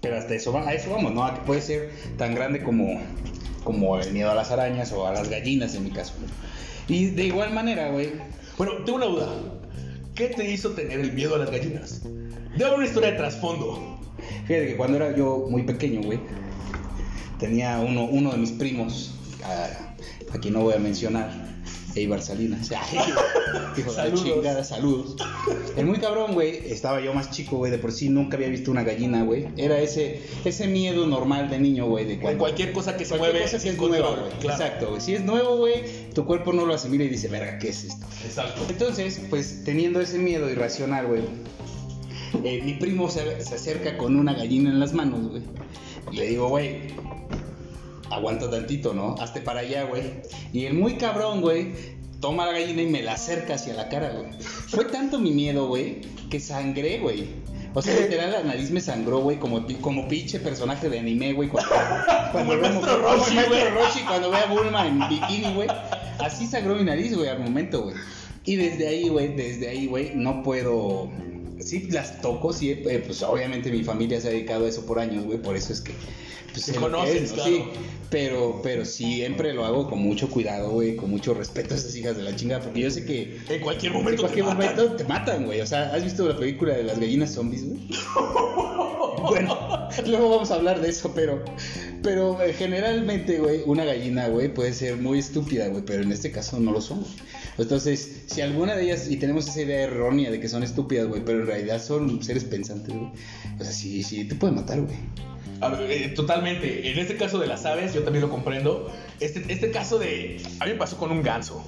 Pero hasta eso, va- a eso vamos, ¿no? A que puede ser tan grande como, como el miedo a las arañas o a las gallinas, en mi caso. Y de igual manera, güey, Bueno, tengo una duda. ¿Qué te hizo tener el miedo a las gallinas? Haber una historia de trasfondo. Fíjate que cuando era yo muy pequeño, güey, tenía uno, uno de mis primos, a, a quien no voy a mencionar, Eibar Salinas. (laughs) Hijo de Saludos. chingada, saludos. El muy cabrón, güey, estaba yo más chico, güey, de por sí nunca había visto una gallina, güey. Era ese, ese miedo normal de niño, güey, de cuando... cualquier cosa que se cualquier mueve cosa que es nueva, güey. claro. Exacto, güey. Si es nuevo, güey, tu cuerpo no lo asimila y dice, verga, ¿qué es esto? Exacto. Entonces, pues teniendo ese miedo irracional, güey, eh, mi primo se, se acerca con una gallina en las manos, güey. Y le digo, güey, aguanta tantito, ¿no? Hazte para allá, güey. Y el muy cabrón, güey, toma la gallina y me la acerca hacia la cara, güey. Fue tanto mi miedo, güey, que sangré, güey. O sea, literal, la nariz me sangró, güey, como, como pinche personaje de anime, güey. Cuando, (laughs) cuando el vemos- maestro como Roshi, el güey. Roshi cuando ve a Bulma en bikini, güey. Así sangró mi nariz, güey, al momento, güey. Y desde ahí, güey, desde ahí, güey, no puedo. Sí, las toco, sí, eh, pues obviamente mi familia se ha dedicado a eso por años, güey, por eso es que. Pues, conoces, es, ¿no? claro. Sí, pero, pero siempre lo hago con mucho cuidado, güey, con mucho respeto a esas hijas de la chingada, porque yo sé que. En cualquier En momento. cualquier te matan. momento te matan, güey. O sea, ¿has visto la película de las gallinas zombies, güey? (laughs) bueno, luego vamos a hablar de eso, pero. Pero eh, generalmente, güey, una gallina, güey, puede ser muy estúpida, güey, pero en este caso no lo son. Entonces, si alguna de ellas, y tenemos esa idea errónea de que son estúpidas, güey, pero en realidad son seres pensantes, güey. O sea, sí, sí, te pueden matar, güey. A ver, eh, totalmente. En este caso de las aves, yo también lo comprendo. Este, este caso de. A mí me pasó con un ganso.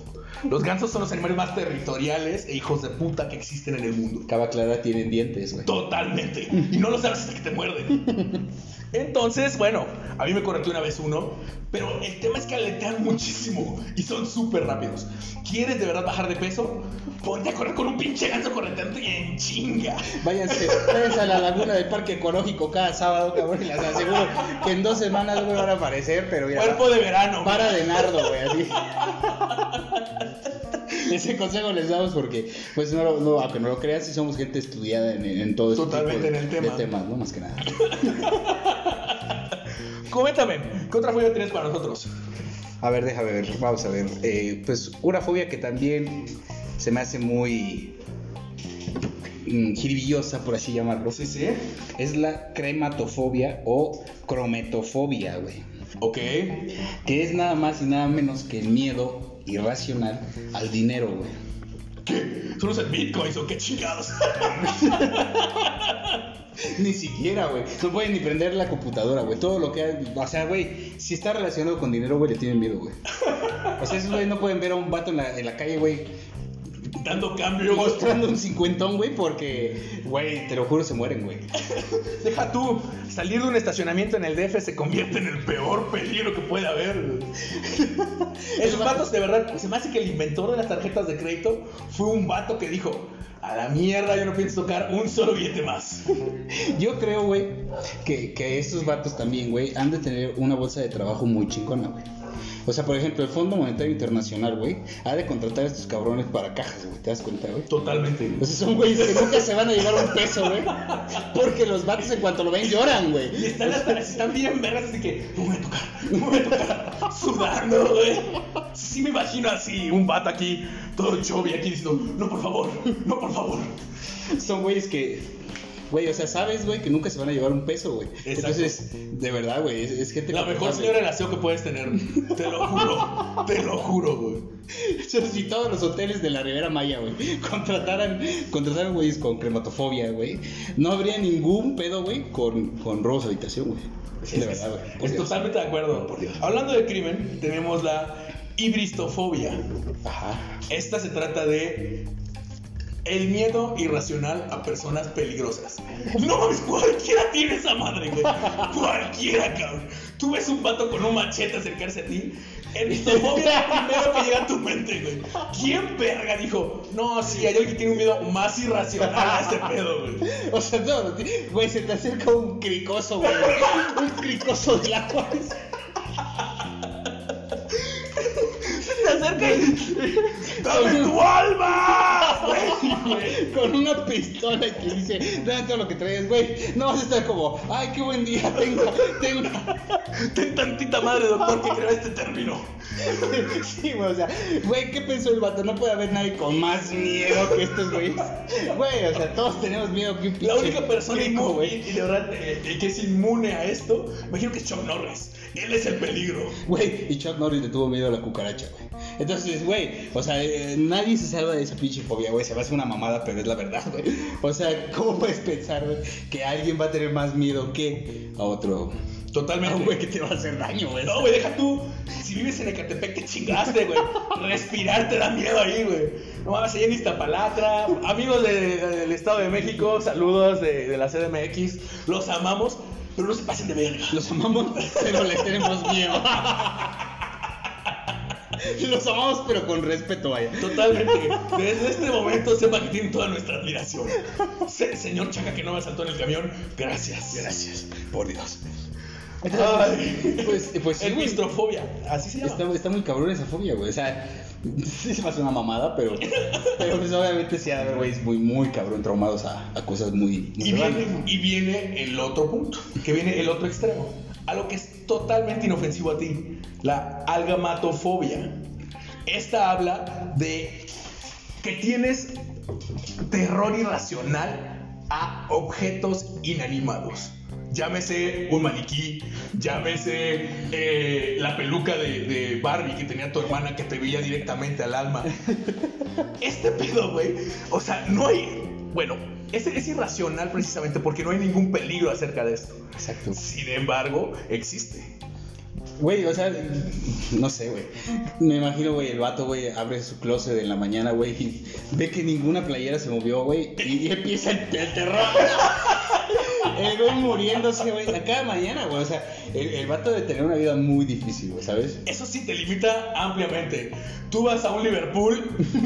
Los gansos son los animales más territoriales e hijos de puta que existen en el mundo. Cava Clara tienen dientes, güey. Totalmente. Y no lo sabes hasta que te muerden. (laughs) Entonces, bueno, a mí me correteó una vez uno, pero el tema es que aletean muchísimo y son súper rápidos. ¿Quieres de verdad bajar de peso? Ponte a correr con un pinche ganso correteante y en chinga. Váyanse, váyanse a la laguna del parque ecológico cada sábado, cabrón, y les aseguro que en dos semanas, güey, van a aparecer, pero mira, Cuerpo de verano. para de nardo, güey, así. Ese consejo les damos porque, pues, no, lo- no, aunque no lo creas, sí somos gente estudiada en, en todo este Totalmente tipo de, en el tema. de temas, ¿no? Más que nada. (laughs) Coméntame, ¿qué otra fobia tienes para nosotros? A ver, déjame ver, vamos a ver. Eh, pues, una fobia que también se me hace muy mm, jiribillosa, por así llamarlo, Sí, sí. es la crematofobia o crometofobia, güey. Ok. Que es nada más y nada menos que el miedo irracional al dinero, güey. ¿Son los bitcoins o qué chingados? (laughs) (laughs) Ni siquiera, güey. No pueden ni prender la computadora, güey. Todo lo que hay. O sea, güey, si está relacionado con dinero, güey, le tienen miedo, güey. O sea, esos güey no pueden ver a un vato en la, en la calle, güey. Dando cambio. Mostrando un cincuentón, güey, porque, güey, te lo juro, se mueren, güey. Deja tú, salir de un estacionamiento en el DF se convierte en el peor peligro que puede haber. güey. Esos vatos, de verdad, se me hace que el inventor de las tarjetas de crédito fue un vato que dijo, a la mierda, yo no pienso tocar un solo billete más. Yo creo, güey, que, que estos vatos también, güey, han de tener una bolsa de trabajo muy chingona, güey. O sea, por ejemplo, el Fondo Monetario Internacional, güey, ha de contratar a estos cabrones para cajas, güey. ¿Te das cuenta, güey? Totalmente. O sea, son güeyes que nunca se van a llevar un peso, güey. Porque los vatos en cuanto lo ven lloran, güey. Y están hasta están bien vergas, así que no voy a tocar, no voy a tocar, (laughs) sudando, güey. Sí me imagino así, un vato aquí, todo chovi aquí diciendo, no por favor, no por favor. Son güeyes que, güey, o sea, sabes, güey, que nunca se van a llevar un peso, güey. Entonces, de verdad, güey, es, es gente La mejor señora aseo que puedes tener, te lo juro, te lo juro, güey. (laughs) Si todos los hoteles de la Ribera Maya, güey, (laughs) contrataran, contrataran güeyes con crematofobia, güey, no habría ningún pedo, güey, con, con robos de habitación, güey. De verdad, güey. Es totalmente de acuerdo. Por Dios. Hablando de crimen, tenemos la ibristofobia. Ajá. Esta se trata de el miedo irracional a personas peligrosas. No mames, (laughs) cualquiera tiene esa madre, güey. Cualquiera, cabrón. Tú ves un vato con un machete acercarse a ti. Ibristofobia es lo primero que llega a tu mente, güey. ¿Quién verga dijo? No, sí, hay alguien que tiene un miedo más irracional a este pedo, güey. (laughs) O sea, no, güey, se te acerca un cricoso, güey. Un cricoso de la cual. Se acerca y. ¡Dame tu alma! güey! Con una pistola te dice, dame todo lo que traes, güey. No vas a estar como, ay, qué buen día, tengo, tengo. Ten tantita madre, doctor, que creó este término. Sí, güey, o sea, güey, ¿qué pensó el vato? No puede haber nadie con más miedo que estos güeyes. Güey, o sea, todos tenemos miedo que un La única persona inmune y de verdad eh, que es inmune a esto, imagino que es Chuck Norris. Él es el peligro. Güey, y Chuck Norris le tuvo miedo a la cucaracha, güey. Entonces, güey, o sea, eh, nadie se salva de esa pinche fobia, güey. Se va a hacer una mamada, pero es la verdad, güey. O sea, ¿cómo puedes pensar, güey, que alguien va a tener más miedo que a otro? Totalmente. un güey que te va a hacer daño, güey. No, güey, deja tú. Si vives en Ecatepec, te chingaste, güey. Respirar te da miedo ahí, güey. No mames, allá en Iztapalatra. Amigos de- de- del Estado de México, saludos de, de la CDMX. Los amamos, pero no se pasen de verga. Los amamos, pero les tenemos miedo. (laughs) Los amamos, pero con respeto, vaya. Totalmente. Desde este momento sepa que tienen toda nuestra admiración. Se- señor Chaca que no me saltó en el camión, gracias. Gracias, por Dios. Ay. Pues, pues sí, Es güey. bistrofobia, así se llama. Está, está muy cabrón esa fobia, güey. O sea, (laughs) sí se me hace una mamada, pero, pero pues obviamente sí haber güeyes muy, muy cabrón traumados a, a cosas muy, muy Y viene, y viene el otro punto, que viene el otro extremo. Algo que es totalmente inofensivo a ti, la algamatofobia. Esta habla de que tienes terror irracional a objetos inanimados. Llámese un maniquí, llámese eh, la peluca de, de Barbie que tenía tu hermana que te veía directamente al alma. (laughs) Este pedo, güey, o sea, no hay. Bueno, es, es irracional precisamente porque no hay ningún peligro acerca de esto. Exacto. Sin embargo, existe. Güey, o sea, no sé, güey. Me imagino, güey, el vato, güey, abre su closet en la mañana, güey, y ve que ninguna playera se movió, güey, y, (laughs) empieza el, el terror. (laughs) El güey muriéndose, güey, a cada mañana, güey. O sea, el, el vato debe tener una vida muy difícil, güey, ¿sabes? Eso sí te limita ampliamente. Tú vas a un Liverpool,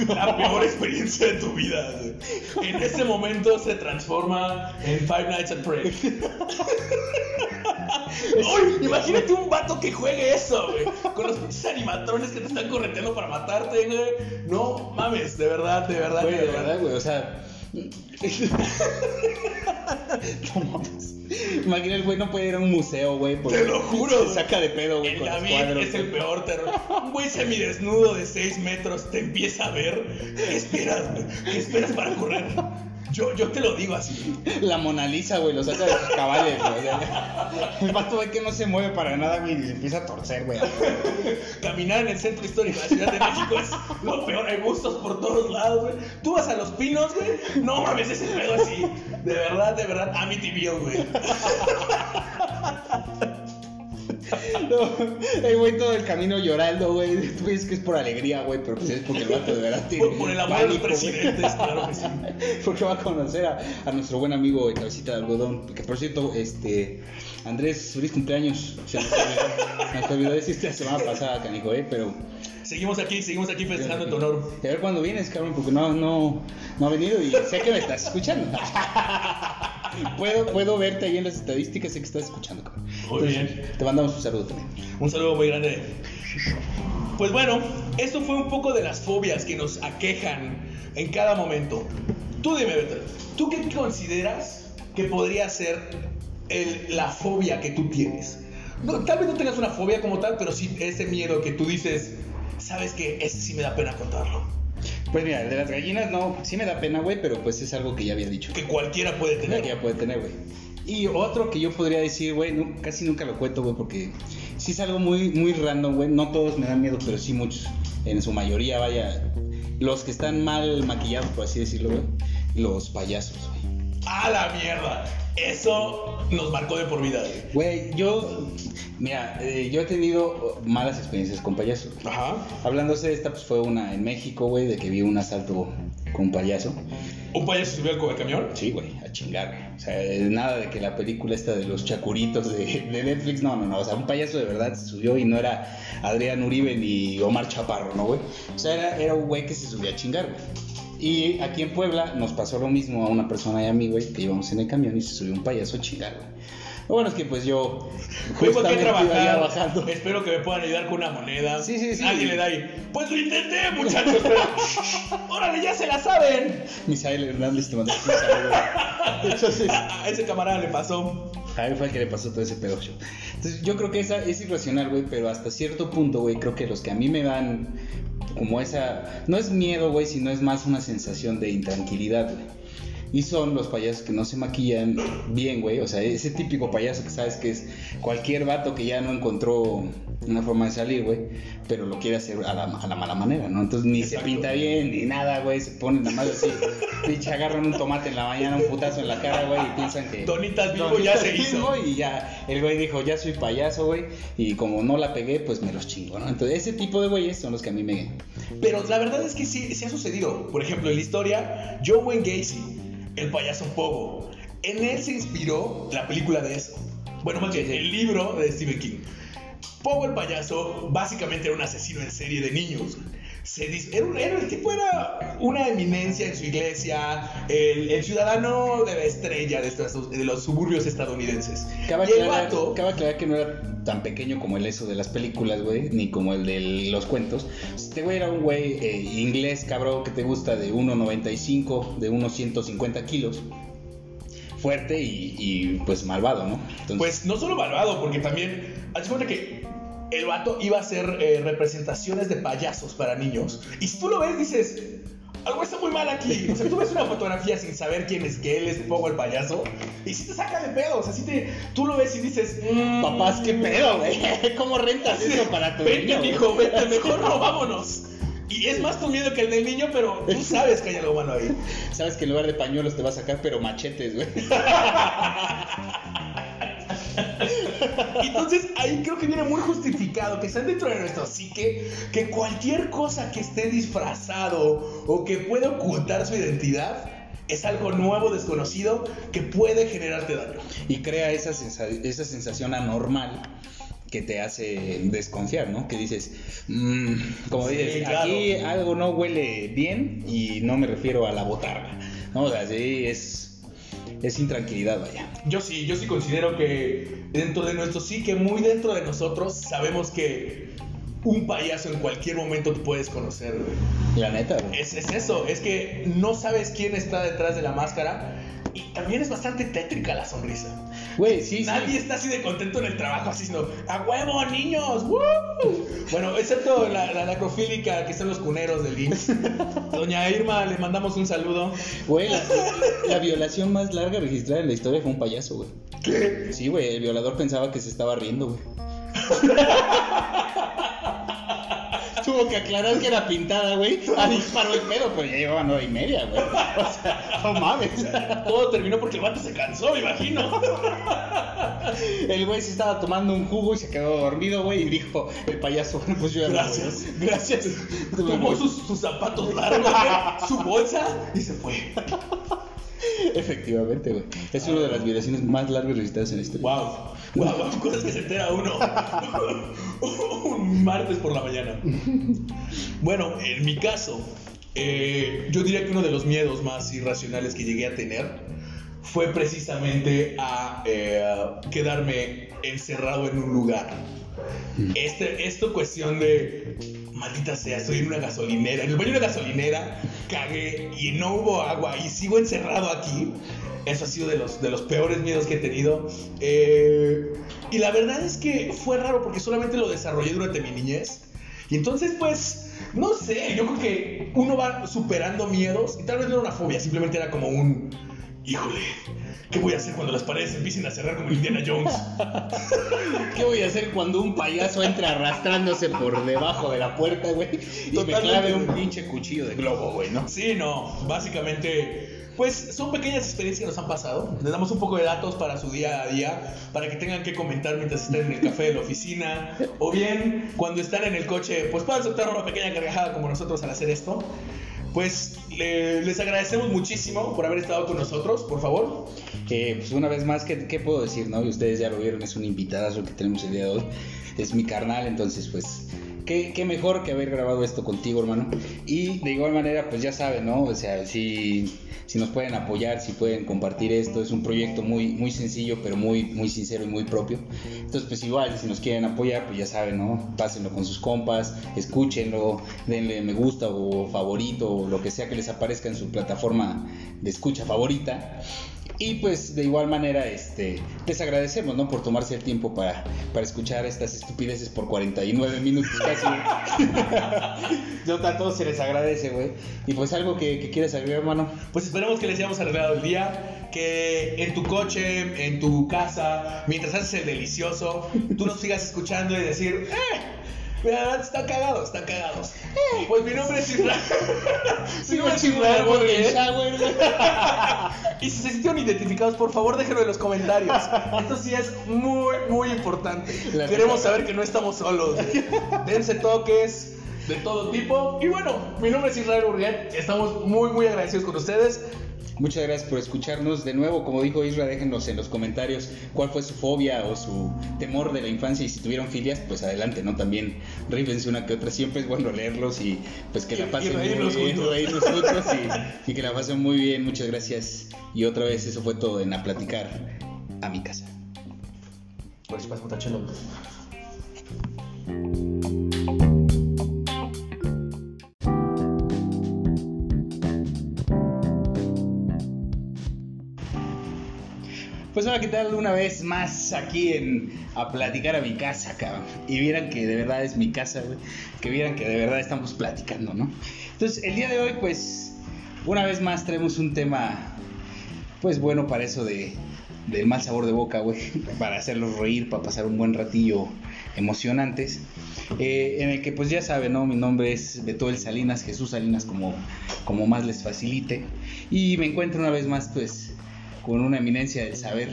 la peor experiencia de tu vida. güey. En ese momento se transforma en Five Nights at Freddy's. (laughs) Imagínate un vato que juegue eso, güey. Con los pinches animatrones que te están correteando para matarte, güey. No mames, de verdad, de verdad, Güey, de verdad. güey, o sea. (laughs) no mames. Imagina el güey no puede ir a un museo, güey. Te lo juro, Se saca de pedo, güey, El con los David cuadros. es el peor terror. Un güey semidesnudo de 6 metros te empieza a ver. ¿Qué esperas, güey? ¿Qué esperas para correr? Yo, yo te lo digo así. La Mona Lisa, güey, lo saca de sus cabales, güey. o sea, el vato, güey, que no se mueve para nada, güey, y empieza a torcer, güey. Caminar en el centro histórico de la Ciudad de México es lo peor. Hay bustos por todos lados, güey. Tú vas a los pinos, güey. No mames, ese pedo así. De verdad, de verdad, Amityville, güey. No, el güey todo el camino llorando, güey. Tú ves que es por alegría, güey, pero pues es porque el vato de verdad tiene. Por, por el amor los pánico, güey. presidentes, claro que sí. (laughs) Porque va a conocer a, a nuestro buen amigo de cabecita de algodón. Que por cierto, este. Andrés, feliz cumpleaños. Se nos olvidó, nos olvidó decirte la semana pasada, canijo, eh, pero. Seguimos aquí, seguimos aquí festejando en tu honor. Y a ver cuándo vienes, cabrón, porque no, no, no ha venido y sé que me estás escuchando. (laughs) puedo, puedo verte ahí en las estadísticas, sé que estás escuchando, cabrón. Muy bien. Te mandamos un saludo también. Un saludo muy grande. Pues bueno, esto fue un poco de las fobias que nos aquejan en cada momento. Tú dime, Beto, ¿tú qué consideras que podría ser el- la fobia que tú tienes? No, tal vez no tengas una fobia como tal, pero sí ese miedo que tú dices, sabes que ese sí me da pena contarlo. Pues mira, el de las gallinas no, sí me da pena, güey, pero pues es algo que ya había dicho. Que cualquiera puede tener. Ya puede tener, güey. Y otro que yo podría decir, güey, casi nunca lo cuento, güey, porque sí es algo muy, muy random, güey. No todos me dan miedo, pero sí muchos. En su mayoría, vaya. Los que están mal maquillados, por así decirlo, güey. Los payasos, güey. ¡A la mierda! Eso nos marcó de por vida. güey. Yo. Mira, eh, yo he tenido malas experiencias con payasos. Ajá. Hablándose de esta, pues fue una en México, güey, de que vi un asalto con un payaso. ¿Un payaso subió al camión? Sí, güey, a chingar, güey. O sea, eh, nada de que la película esta de los chacuritos de, de Netflix, no, no, no. O sea, un payaso de verdad se subió y no era Adrián Uribe ni Omar Chaparro, ¿no, güey? O sea, era, era un güey que se subía a chingar, güey. Y aquí en Puebla nos pasó lo mismo a una persona y a mí, güey, que íbamos en el camión y se subió un payaso a chingar, güey. Lo bueno es que pues yo... Iba ya trabajar. Espero que me puedan ayudar con una moneda. Sí, sí, sí. Alguien le da ahí. Pues lo intenté, muchachos, pero. (laughs) ¡Órale, ya se la saben! Misael Hernández te mandó un saludo. (laughs) Entonces, A ese camarada le pasó. A él fue el que le pasó todo ese pedo. show. Entonces, yo creo que esa es irracional, güey, pero hasta cierto punto, güey, creo que los que a mí me dan como esa. No es miedo, güey, sino es más una sensación de intranquilidad, güey. Y son los payasos que no se maquillan bien, güey. O sea, ese típico payaso que sabes que es cualquier vato que ya no encontró una forma de salir, güey. Pero lo quiere hacer a la, a la mala manera, ¿no? Entonces ni Exacto. se pinta bien, ni nada, güey. Se ponen nada más así. (laughs) Pinche agarran un tomate en la mañana, un putazo en la cara, güey. Y piensan que. Donitas vivo ya se hizo. Y ya el güey dijo, ya soy payaso, güey, y como no la pegué, pues me los chingo, ¿no? Entonces, ese tipo de güeyes son los que a mí me... Pero la verdad es que sí, sí ha sucedido. Por ejemplo, en la historia, Joe Wayne Gacy, el payaso Pogo, en él se inspiró la película de eso. Bueno, más bien, el libro de Stephen King. Pogo el payaso básicamente era un asesino en serie de niños. Se era, un- era- el tipo era una eminencia en su iglesia, el, el ciudadano de la estrella de, estos- de los suburbios estadounidenses. Cabe y el aclarar, vato, cabe aclarar que no era tan pequeño como el eso de las películas, güey, ni como el de los cuentos. Este güey era un güey eh, inglés, cabrón, que te gusta de 1,95, de unos 150 kilos. Fuerte y, y, pues malvado, ¿no? Entonces, Pues no solo malvado, porque también. Haz cuenta que el vato iba a hacer eh, representaciones de payasos para niños. Y si tú lo ves, dices. Algo está muy mal aquí. O sea, tú ves una fotografía sin saber quién es, que él es Pogo el payaso. Y si te saca de pedo. O sea, si te, tú lo ves y dices. mm, papás, qué pedo, güey. (laughs) ¿Cómo rentas eso para tu Vente, niño, mijo, vente, mejor no, vámonos. Y es más tu miedo que el del niño, pero tú sabes que hay algo malo ahí. (laughs) Sabes que en lugar de pañuelos te va a sacar, pero machetes, güey. (laughs) (laughs) Entonces ahí creo que viene muy justificado que está dentro de nuestro psique que cualquier cosa que esté disfrazado o que pueda ocultar su identidad es algo nuevo, desconocido, que puede generarte daño. Y crea esa, sensa- esa sensación anormal que te hace desconfiar, ¿no? Que dices, mm, como Sí, dices, claro. aquí algo no huele bien y no me refiero a la botarga, ¿no? O sea, sí, es, es intranquilidad, vaya. Yo sí, yo sí considero que dentro de nuestro psique, muy dentro de nosotros, sabemos que un payaso en cualquier momento te puedes conocer, güey. La neta, güey. Es, es eso, es que no sabes quién está detrás de la máscara y también es bastante tétrica la sonrisa. Güey, sí, sí. Nadie está así de contento en el trabajo, así sino, ¡a huevo, niños! ¡Woo! Bueno, excepto la, la necrofílica que son los cuneros del IMSS. (laughs) Doña Irma, le mandamos un saludo. Güey, la, la violación más larga registrada en la historia fue un payaso, güey. ¿Qué? Sí, güey, el violador pensaba que se estaba riendo, güey. (laughs) Tuvo que aclarar que era pintada, güey. Ah, disparó el pedo, pero ya llevaba nueve y media, güey. O sea, no mames. Todo terminó porque el vato se cansó, me imagino. El güey se estaba tomando un jugo y se quedó dormido, güey, y dijo el payaso, bueno, (laughs) pues yo ya voy, ¿no? Gracias, gracias. Tomó sus, sus zapatos largos, (laughs) güey, su bolsa y se fue. Efectivamente, güey. Es una de las violaciones más largas registradas en este Wow, wow, cosas que se entera uno (laughs) un martes por la mañana. Bueno, en mi caso, eh, yo diría que uno de los miedos más irracionales que llegué a tener fue precisamente a eh, quedarme encerrado en un lugar. Este, esto cuestión de, maldita sea, estoy en una gasolinera, en el baño de una gasolinera, cagué y no hubo agua y sigo encerrado aquí. Eso ha sido de los, de los peores miedos que he tenido. Eh, y la verdad es que fue raro porque solamente lo desarrollé durante mi niñez. Y entonces, pues, no sé, yo creo que uno va superando miedos y tal vez no era una fobia, simplemente era como un, híjole, ¿qué voy a hacer cuando las paredes empiecen a cerrar como Indiana Jones? (laughs) ¿Qué voy a hacer cuando un payaso entre arrastrándose por debajo de la puerta, güey? Y me Totalmente, clave un pinche cuchillo de globo, güey, ¿no? Sí, no, básicamente, pues son pequeñas experiencias que nos han pasado. Les damos un poco de datos para su día a día, para que tengan que comentar mientras están en el café de la oficina, o bien cuando están en el coche, pues puedan soltar una pequeña carcajada como nosotros al hacer esto. Pues le- les agradecemos muchísimo por haber estado con nosotros, por favor. Que, pues una vez más, ¿qué, qué puedo decir, no? Y ustedes ya lo vieron, es un invitadazo que tenemos el día de hoy. Es mi carnal, entonces, pues, qué, qué mejor que haber grabado esto contigo, hermano. Y de igual manera, pues ya saben, ¿no? O sea, si, si nos pueden apoyar, si pueden compartir esto, es un proyecto muy, muy sencillo, pero muy, muy sincero y muy propio. Entonces, pues igual, si nos quieren apoyar, pues ya saben, ¿no? Pásenlo con sus compas, escúchenlo, denle me gusta o favorito o lo que sea que les aparezca en su plataforma de escucha favorita. Y pues de igual manera, este, les agradecemos, ¿no? Por tomarse el tiempo para, para escuchar estas estupideces por 49 minutos casi. (laughs) Yo a todos se les agradece, güey. Y pues algo que, que quieres agregar, hermano. Pues esperemos que les hayamos arreglado el día, que en tu coche, en tu casa, mientras haces el delicioso, tú nos sigas escuchando y decir, ¡eh! Están cagados, están cagados. Pues mi nombre es Israel. (laughs) Israel Borges. (laughs) Y si se sintieron identificados, por favor déjenlo en los comentarios. Esto sí es muy, muy importante. La Queremos saber que no estamos solos. Dense toques de todo tipo. Y bueno, mi nombre es Israel Urriel. Estamos muy, muy agradecidos con ustedes. Muchas gracias por escucharnos. De nuevo, como dijo Isra, déjenos en los comentarios cuál fue su fobia o su temor de la infancia y si tuvieron filias, pues adelante, ¿no? También rífense una que otra. Siempre es bueno leerlos y pues que Y- la y pasen muy reírnos bien, juntos. juntos y, y que la pasen muy bien. Muchas gracias. Y otra vez, eso fue todo en A Platicar a mi casa. Por si pasa un Pues hola, ¿qué tal? Una vez más aquí en A Platicar a mi casa, cabrón. Y vieran que de verdad es mi casa, güey. Que vieran que de verdad estamos platicando, ¿no? Entonces, el día de hoy, pues, una vez más traemos un tema, pues bueno, para eso de, del mal sabor de boca, güey. (laughs) Para hacerlos reír, para pasar un buen ratillo emocionantes. Eh, en el que, pues ya saben, ¿no? Mi nombre es Beto el Salinas, Jesús Salinas, como, como más les facilite. Y me encuentro una vez más, pues, con una eminencia del saber,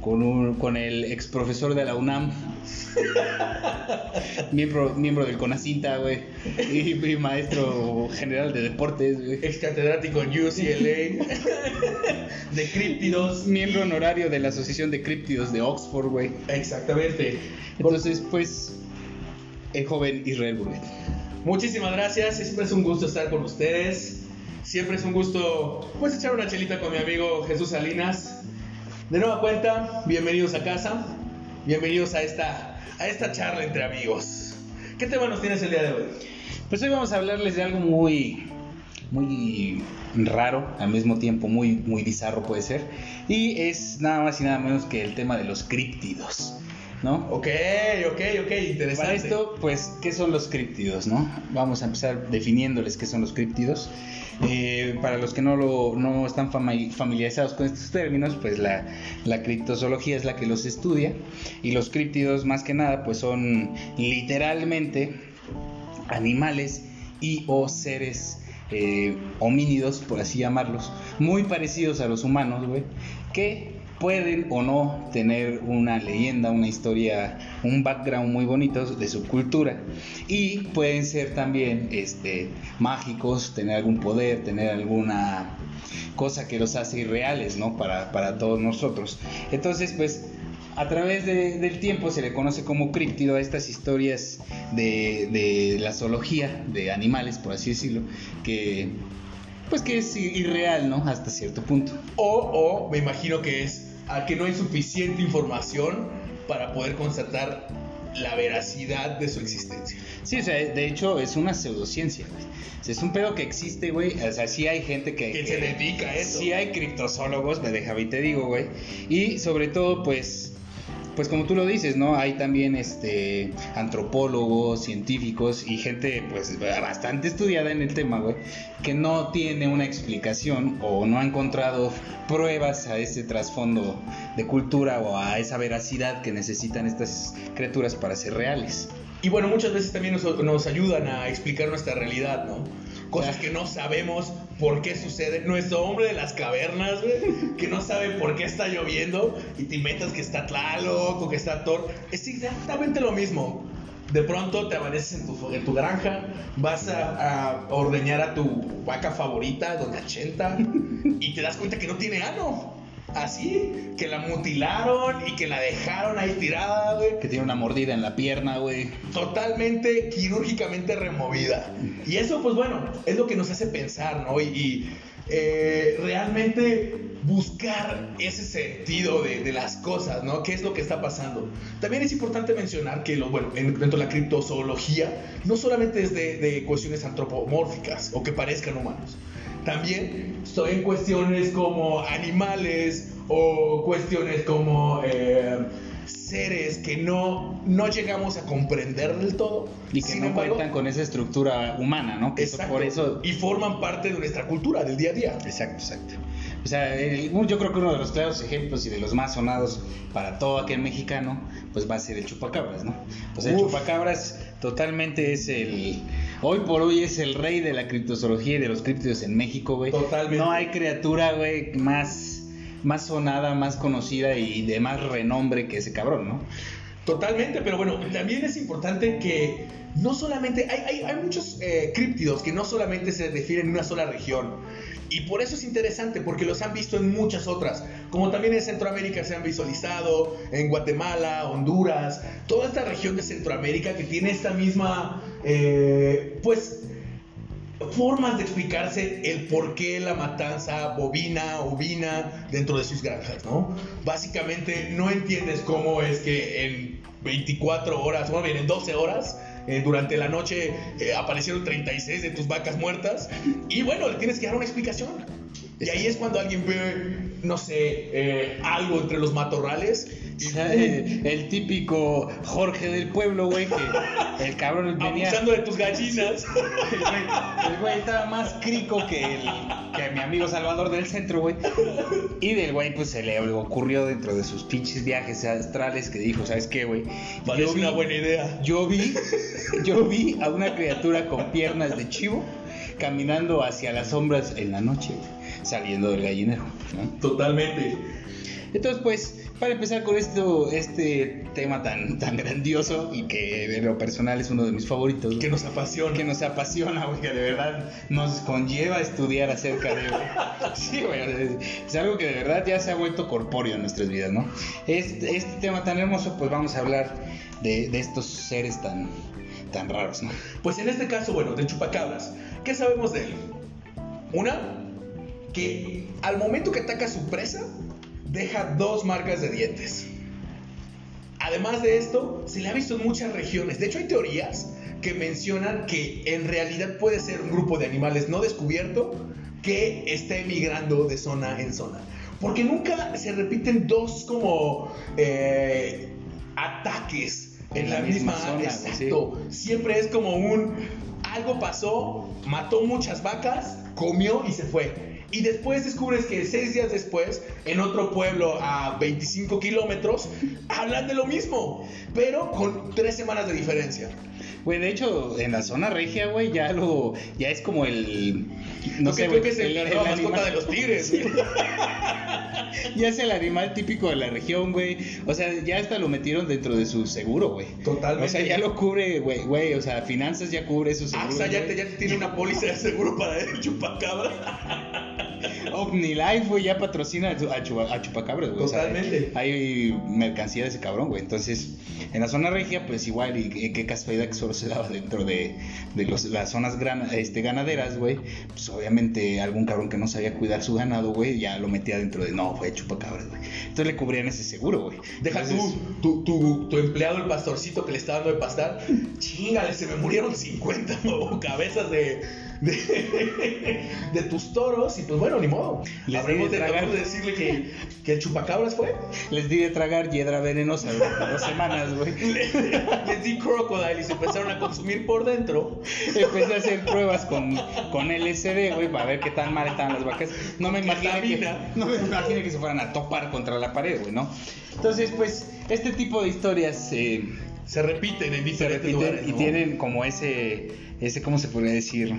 con, un, con el ex profesor de la UNAM, (laughs) miembro, miembro del CONACINTA, güey, y, y maestro general de deportes, güey. Ex catedrático en UCLA. de críptidos. Miembro honorario de la Asociación de Críptidos de Oxford, güey. Exactamente. Entonces, pues, el joven Israel Burguet. Muchísimas gracias. Siempre es un gusto estar con ustedes. Siempre es un gusto, pues, echar una chelita con mi amigo Jesús Salinas. De nueva cuenta, bienvenidos a casa. Bienvenidos a esta, a esta charla entre amigos. ¿Qué tema nos tienes el día de hoy? Pues hoy vamos a hablarles de algo muy, muy raro, al mismo tiempo muy, muy bizarro puede ser. Y es nada más y nada menos que el tema de los críptidos, ¿no? Ok, ok, ok, interesante. Para esto, pues, ¿qué son los críptidos, no? Vamos a empezar definiéndoles qué son los críptidos. Eh, para los que no, lo, no están fami- familiarizados con estos términos, pues la, la criptozoología es la que los estudia. Y los críptidos, más que nada, pues son literalmente animales y o seres eh, homínidos, por así llamarlos, muy parecidos a los humanos, güey, que pueden o no tener una leyenda, una historia, un background muy bonito de su cultura. Y pueden ser también este, mágicos, tener algún poder, tener alguna cosa que los hace irreales, ¿no? Para, para todos nosotros. Entonces, pues a través del tiempo se le conoce como críptido a estas historias de, de, la zoología de animales, por así decirlo, que pues que es irreal, ¿no? Hasta cierto punto. O, o me imagino que es a que no hay suficiente información para poder constatar la veracidad de su existencia. Sí, o sea, de hecho es una pseudociencia, güey. es un pedo que existe, güey. O sea, sí hay gente que... Que, se dedica a eso. Sí hay criptozoólogos, me deja y te digo, güey. Y sobre todo, pues pues como tú lo dices, ¿no? Hay también este antropólogos, científicos y gente pues bastante estudiada en el tema, güey, que no tiene una explicación o no ha encontrado pruebas a ese trasfondo de cultura o a esa veracidad que necesitan estas criaturas para ser reales. Y bueno, muchas veces también nos, nos ayudan a explicar nuestra realidad, ¿no? Cosas que no sabemos por qué suceden. Nuestro hombre de las cavernas, güey, que no sabe por qué está lloviendo y te inventas que está Tlaloc o que está Thor. Es exactamente lo mismo. De pronto te amaneces en tu, en tu granja, vas a, a, ordeñar a tu vaca favorita, Doña Chenta, y te das cuenta que no tiene ano así, que la mutilaron y que la dejaron ahí tirada, güey. Que tiene una mordida en la pierna, güey. Totalmente quirúrgicamente removida. Y eso, pues bueno, es lo que nos hace pensar, ¿no? Y, eh, realmente buscar ese sentido de, las cosas, ¿no? ¿Qué es lo que está pasando? También es importante mencionar que, lo, bueno, dentro de la criptozoología, no solamente es de, de cuestiones antropomórficas o que parezcan humanos también estoy en cuestiones como animales o cuestiones como eh, seres que no, no llegamos a comprender del todo. Y que no cuentan con esa estructura humana, ¿no? exacto. Por eso... Y forman parte de nuestra cultura, del día a día. Exacto, exacto. O sea, yo creo que uno de los claros ejemplos y de los más sonados para todo aquel mexicano, pues va a ser el chupacabras, ¿no? O sea, el chupacabras totalmente es el Hoy por hoy es el rey de la criptozoología y de los criptidos en México, güey. Totalmente. No hay criatura, güey, más, más sonada, más conocida y de más renombre que ese cabrón, ¿no? Totalmente, pero bueno, también es importante que no solamente hay, hay, muchos eh, críptidos que no solamente se definen en una sola región. Y por eso es interesante, porque los han visto en muchas otras, como también en Centroamérica se han visualizado, en Guatemala, Honduras, toda esta región de Centroamérica que tiene esta misma, eh, pues, formas de explicarse el por qué la matanza bovina, ovina dentro de sus granjas, ¿no? Básicamente no entiendes cómo es que en 24 horas, bueno, bien, en 12 horas, eh, durante la noche eh, aparecieron 36 de tus vacas muertas y bueno, le tienes que dar una explicación. Y ahí es cuando alguien ve, no sé, eh, algo entre los matorrales. el típico Jorge del pueblo, güey, que el cabrón venía... Abusando de tus gallinas. El güey estaba más crico que, el, que mi amigo Salvador del centro, güey. Y del güey, pues se le ocurrió dentro de sus pinches viajes astrales que dijo, ¿sabes qué, güey? Parece una buena idea. Yo vi, yo vi a una criatura con piernas de chivo caminando hacia las sombras en la noche, saliendo del gallinero. Totalmente. Entonces, pues, para empezar con esto, este tema tan, tan grandioso y que de lo personal es uno de mis favoritos. Que nos apasiona. Que nos apasiona, güey, que de verdad nos conlleva a estudiar acerca de... (laughs) sí, güey, es algo que de verdad ya se ha vuelto corpóreo en nuestras vidas, ¿no? Este, este tema tan hermoso, pues vamos a hablar de, de estos seres tan, tan raros, ¿no? Pues en este caso, bueno, de chupacabras, ¿qué sabemos de él? Una, que al momento que ataca a su presa, deja dos marcas de dientes. Además de esto, se le ha visto en muchas regiones. De hecho, hay teorías que mencionan que en realidad puede ser un grupo de animales no descubierto que está emigrando de zona en zona. Porque nunca se repiten dos como eh, ataques en, la, misma, zona. Exacto. Siempre es como un algo pasó, mató muchas vacas, comió y se fue. Y después descubres que seis días después, en otro pueblo a 25 kilómetros, hablan de lo mismo, pero con tres semanas de diferencia. Güey, de hecho, en la zona regia, güey, ya lo. Ya es como el. No sé, que es el, la mascota de los tigres. (laughs) ya es el animal típico de la región, güey. O sea, ya hasta lo metieron dentro de su seguro, güey. Totalmente. O sea, ya lo cubre, güey, güey. O sea, finanzas ya cubre su seguro. Ah, o sea, ya te, ya tiene una póliza de seguro para (laughs) el chupacabra. (laughs) OmniLife, güey, ya patrocina a, Chupacabras, güey. Totalmente. hay mercancía de ese cabrón, güey. Entonces, en la zona regia, pues igual, y, qué casualidad que solo se daba dentro de, las zonas este, ganaderas, güey. Pues obviamente algún cabrón que no sabía cuidar su ganado, güey, ya lo metía dentro de, no, fue Chupacabras, güey. Entonces le cubrían ese seguro, güey. Deja tú, tu, tu, empleado, el pastorcito que le está dando de pastar, chingale, se me murieron 50 (laughs) cabezas de de, tus toros y pues bueno, ni modo. Les Habremos de, tragar... de decirle que, que, el chupacabras fue. Les di de tragar hiedra venenosa durante dos semanas, güey. (laughs) Les, di crocodile y se empezaron a consumir por dentro. Empecé a hacer pruebas con, con LSD, güey, para ver qué tan mal estaban las vacas. No me imaginé que, no me imaginé que se fueran a topar contra la pared, güey, ¿no? Entonces, pues, este tipo de historias... Eh, se repiten en diferentes lugares, y tienen como ese ese, ¿cómo se podría decir?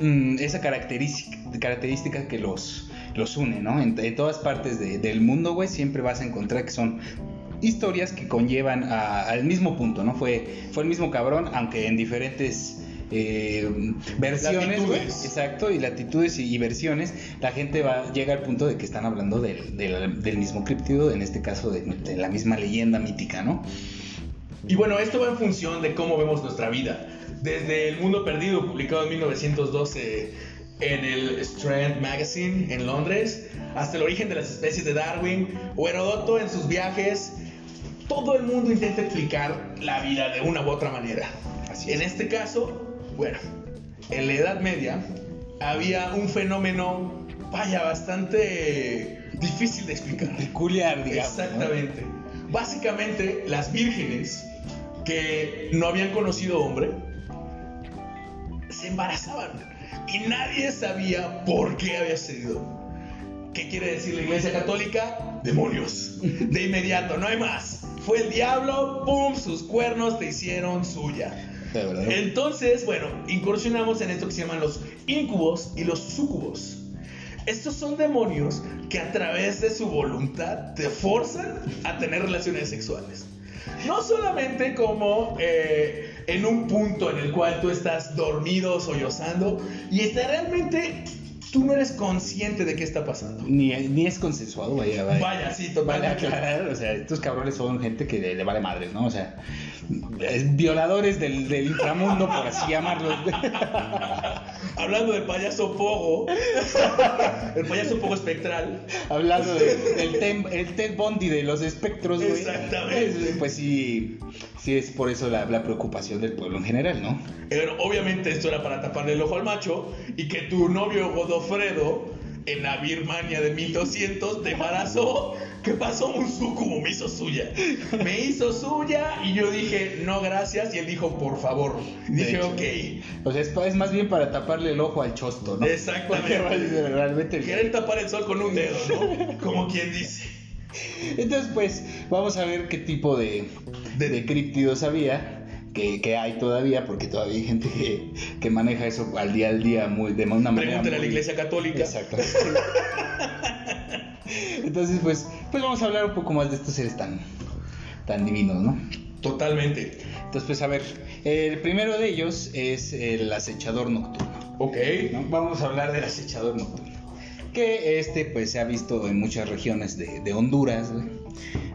Mm, esa característica, característica que los, los une, ¿no? En, todas partes del mundo, güey, siempre vas a encontrar que son historias que conllevan al mismo punto, ¿no? Fue, fue el mismo cabrón, aunque en diferentes eh, versiones, exacto, y latitudes y, versiones, la gente va, llega al punto de que están hablando del, del, mismo criptido, en este caso de, de, la misma leyenda mítica, ¿no? Y bueno, esto va en función de cómo vemos nuestra vida desde El Mundo Perdido, publicado en 1912 en el Strand Magazine en Londres, hasta el origen de las especies de Darwin, o Herodoto en sus viajes, todo el mundo intenta explicar la vida de una u otra manera. Así en este caso, bueno, en la Edad Media había un fenómeno, vaya, bastante difícil de explicar. Peculiar, digamos. Exactamente. Básicamente, las vírgenes que no habían conocido hombre, se embarazaban y nadie sabía por qué había sucedido. ¿Qué quiere decir la Iglesia Católica? Demonios. De inmediato, no hay más. Fue el diablo, ¡pum! Sus cuernos te hicieron suya. Entonces, bueno, incursionamos en esto que se llaman los incubos y los sucubos. Estos son demonios que a través de su voluntad te forzan a tener relaciones sexuales. No solamente como eh, en un punto en el cual tú estás dormido, sollozando, y está realmente tú no eres consciente de qué está pasando. Ni, ni es consensuado, vaya, vaya. Vaya, sí, totalmente. Vale aclarar, o sea, estos cabrones son gente que le, vale madres, ¿no? O sea, violadores del, del inframundo, por así llamarlos. (laughs) Hablando del payaso Pogo, el payaso Pogo espectral. Hablando del el Ted Bondi de los espectros, güey. Exactamente. Pues sí, sí es por eso la, la preocupación del pueblo en general, ¿no? Pero obviamente esto era para taparle el ojo al macho y que tu novio Godofredo en la Birmania de 1200 te embarazó. ¿Qué pasó? Un sucubo me hizo suya. Me hizo suya y yo dije, no, gracias. Y él dijo, por favor. dije, ok. O sea, es, más bien para taparle el ojo al chosto, ¿no? Exactamente. (laughs) Realmente... Quieren tapar el sol con un dedo, ¿no? (laughs) Como quien dice. Entonces, pues, vamos a ver qué tipo de, de, de críptidos había que, hay todavía, porque todavía hay gente que, maneja eso al día al día muy, de una manera. Pregúntale a la iglesia católica. Exacto. (laughs) Entonces, pues, pues vamos a hablar un poco más de estos seres tan, tan divinos, ¿no? Totalmente. Entonces, pues a ver, el primero de ellos es el acechador nocturno. Ok. Vamos a hablar del acechador nocturno. Que este, pues, se ha visto en muchas regiones de, de Honduras,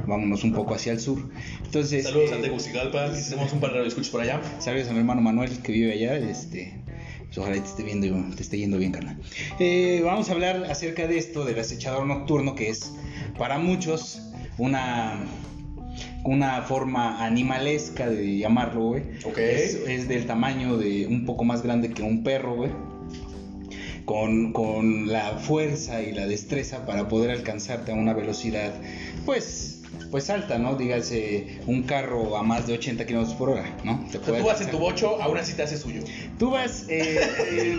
vámonos un poco hacia el sur. Entonces, saludos a eh, Tegucigalpa, tenemos un par de escuchas por allá. Saludos a mi hermano Manuel que vive allá, este, pues ojalá te esté viendo, te esté yendo bien, carnal. Eh, vamos a hablar acerca de esto del acechador nocturno, que es para muchos una una forma animalesca de llamarlo, güey. Es, es, del tamaño de un poco más grande que un perro, güey. Con, con, la fuerza y la destreza para poder alcanzarte a una velocidad, pues, pues alta, ¿no? Dígase un carro a más de 80 kilómetros por hora, ¿no? Te o sea, tú vas en tu bocho, aún así te hace suyo. Tú vas eh,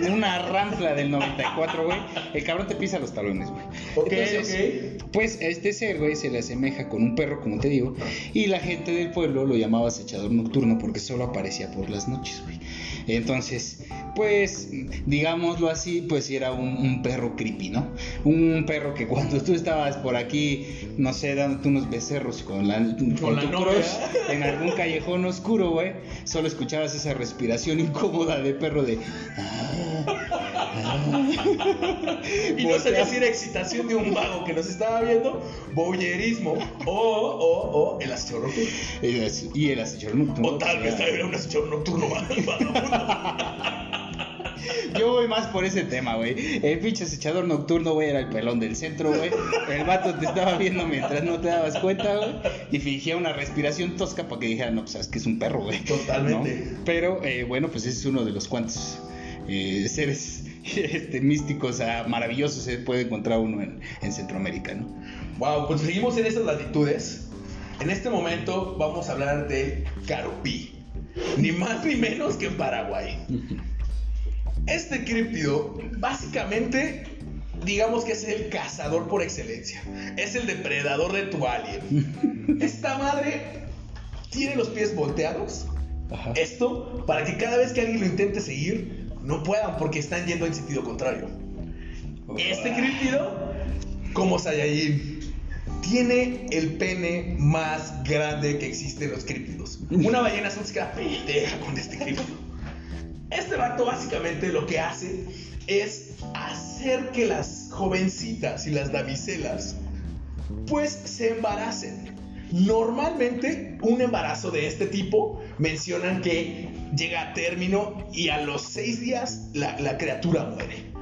en una ranfla del 94, güey, el cabrón te pisa los talones, güey. Ok. Pues este ser, güey, se le asemeja con un perro, como te digo, y la gente del pueblo lo llamaba acechador nocturno porque solo aparecía por las noches, güey. Entonces, pues, digámoslo así, pues era un, perro creepy, ¿no? Un perro que cuando tú estabas por aquí, no sé, dándote unos becerros con la, con, la tu en algún callejón oscuro, güey, solo escuchabas esa respiración incómoda de perro de... (laughs) y no sabía si era excitación de un vago que nos estaba viendo, boyerismo o, o, o el acechador nocturno. Y el acechador nocturno. O tal vez era un acechador nocturno (laughs) Yo voy más por ese tema, güey. El pinche acechador nocturno, güey, era el pelón del centro, güey. El vato te estaba viendo mientras no te dabas cuenta, güey. Y fingía una respiración tosca para que dijera, no, pues sabes que es un perro, güey. Totalmente. Pero, eh, bueno, pues ese es uno de los cuantos eh, seres (laughs) este, místicos ah, maravillosos se puede encontrar uno en, en Centroamérica, ¿no? Wow, pues seguimos en estas latitudes. En este momento vamos a hablar del carupí. Ni más ni menos que en Paraguay. (laughs) Este críptido, básicamente, digamos que es el cazador por excelencia. Es el depredador de tu alien. (laughs) Esta madre tiene los pies volteados. Esto para que cada vez que alguien lo intente seguir, no puedan porque están yendo en sentido contrario. Este críptido, como Saiyajin, tiene el pene más grande que existe en los críptidos. Una ballena azul se queda pendeja con este críptido. Este vato básicamente lo que hace es hacer que las jovencitas y las damiselas pues se embaracen. Normalmente un embarazo de este tipo mencionan que llega a término y a los seis días la, criatura muere.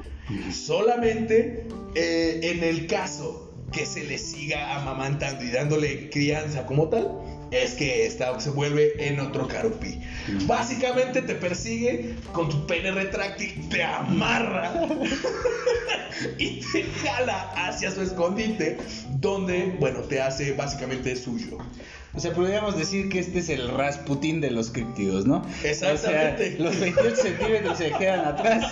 Solamente eh, en el caso que se le siga amamantando y dándole crianza como tal, es que esta se vuelve en otro carupí. Mm. Básicamente te persigue con tu pene retráctil, te amarra (laughs) y te jala hacia su escondite, donde, bueno, te hace básicamente suyo. O sea, podríamos decir que este es el Rasputín de los criptidos, ¿no? Exactamente. O sea, los 28 centímetros se quedan atrás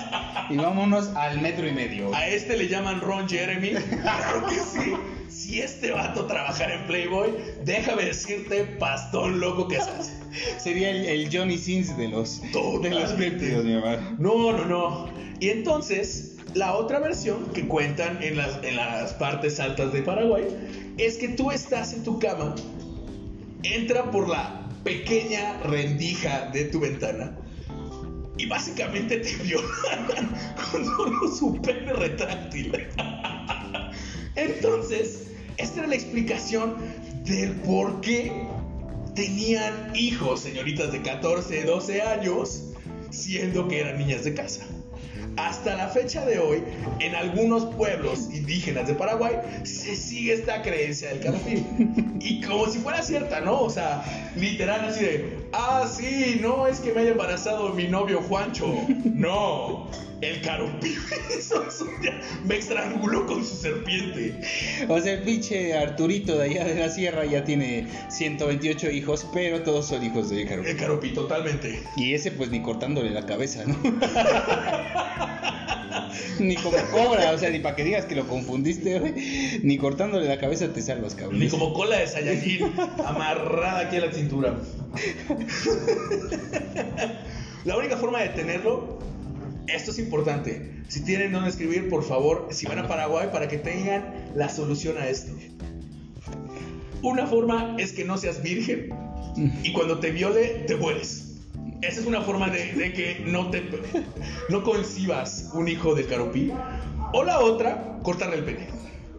y vámonos al metro y medio. A este le llaman Ron Jeremy. Claro que sí. Si este vato trabajara en Playboy, déjame decirte, pastón loco que hace. Sería el, Johnny Sins de los, de los criptidos, mi hermano. No, no, no. Y entonces, la otra versión que cuentan en las, en las partes altas de Paraguay es que tú estás en tu cama entra por la pequeña rendija de tu ventana y básicamente te violan (laughs) con solo su pene retráctil. Entonces, esta era la explicación del por qué tenían hijos, señoritas de 14, 12 años, siendo que eran niñas de casa. Hasta la fecha de hoy, en algunos pueblos indígenas de Paraguay, se sigue esta creencia del carupí. Y como si fuera cierta, ¿no? O sea, literal así de, ah, sí, no es que me haya embarazado mi novio Juancho. (laughs) No, el carupí (laughs) me estranguló con su serpiente. O sea, el pinche Arturito de allá de la sierra ya tiene 128 hijos, pero todos son hijos de carupí. El carupí, totalmente. Y ese pues ni cortándole la cabeza, ¿no? (laughs) ni como cobra, o sea, ni para que digas que lo confundiste, güey. Ni cortándole la cabeza te salvas, cabrón. Ni como cola de Saiyajin amarrada aquí a la cintura. (laughs) la única forma de tenerlo, esto es importante. Si tienen donde escribir, por favor, si van a Paraguay, para que tengan la solución a esto. Una forma es que no seas virgen y cuando te viole, te mueres. Esa es una forma de, que no te no concibas un hijo de Caropí. O la otra, cortarle el pene.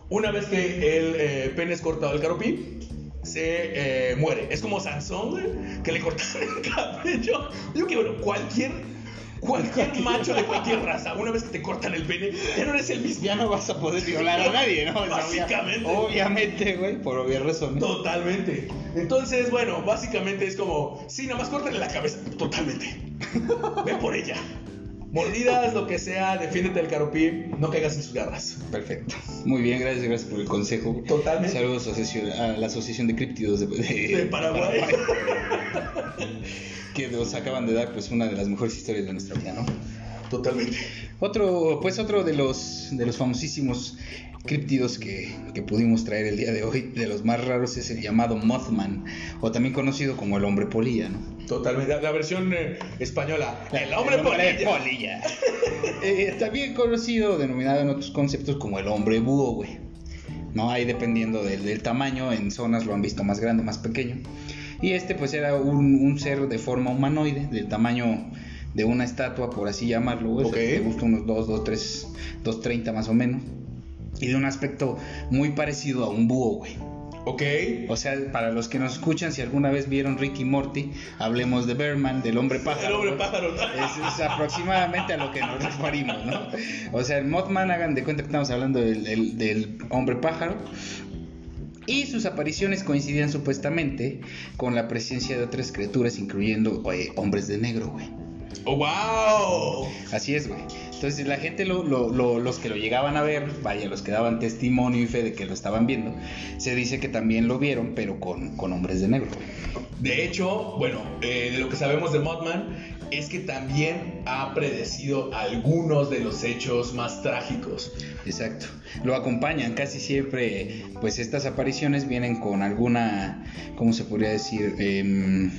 Una vez que el eh, pene es cortado del Caropí, se eh, muere. Es como Sansón, que le cortaron el cabello. Yo que bueno, cualquier Cualquier macho de cualquier raza, una vez que te cortan el pene, ya no eres el mismo. Ya no vas a poder violar a nadie, ¿no? Básicamente. Obviamente, güey, por obvias razones. Totalmente. Entonces, bueno, básicamente es como, sí, nada más córtale la cabeza. Totalmente. Ve por ella. Mordidas, lo que sea, defiéndete del caropí, no caigas en sus garras. Perfecto. Muy bien, gracias, gracias por el consejo. Totalmente. Saludos a la Asociación de Críptidos de, de, de Paraguay. (laughs) que nos acaban de dar pues una de las mejores historias de nuestra vida, ¿no? Totalmente. Otro, pues otro de los, de los famosísimos críptidos que, que, pudimos traer el día de hoy, de los más raros, es el llamado Mothman, o también conocido como el hombre polilla, ¿no? Totalmente, la versión eh, española, el hombre, el hombre polilla. polilla. (laughs) eh, también conocido, denominado en otros conceptos como el hombre búho, güey. ¿No? Ahí dependiendo del, del, tamaño, en zonas lo han visto más grande, más pequeño. Y este pues era un, un ser de forma humanoide, del tamaño de una estatua, por así llamarlo, güey. Okay. Me gusta unos 2, 2, 3, 2, 30 más o menos. Y de un aspecto muy parecido a un búho, güey. Ok. O sea, para los que nos escuchan, si alguna vez vieron Ricky Morty, hablemos de Berman, del hombre pájaro. El hombre pájaro. Es, es, aproximadamente a lo que nos referimos, ¿no? O sea, el Mothman, hagan de cuenta que estamos hablando del, del, del hombre pájaro. Y sus apariciones coincidían supuestamente con la presencia de otras criaturas, incluyendo oye, hombres de negro, güey. ¡Oh, wow! Así es, güey. Entonces la gente, lo, lo, lo, los que lo llegaban a ver, vaya, los que daban testimonio y fe de que lo estaban viendo, se dice que también lo vieron, pero con, con hombres de negro. De hecho, bueno, eh, de lo que sabemos de Mothman es que también ha predecido algunos de los hechos más trágicos. Exacto. Lo acompañan casi siempre, pues estas apariciones vienen con alguna, ¿cómo se podría decir? Eh,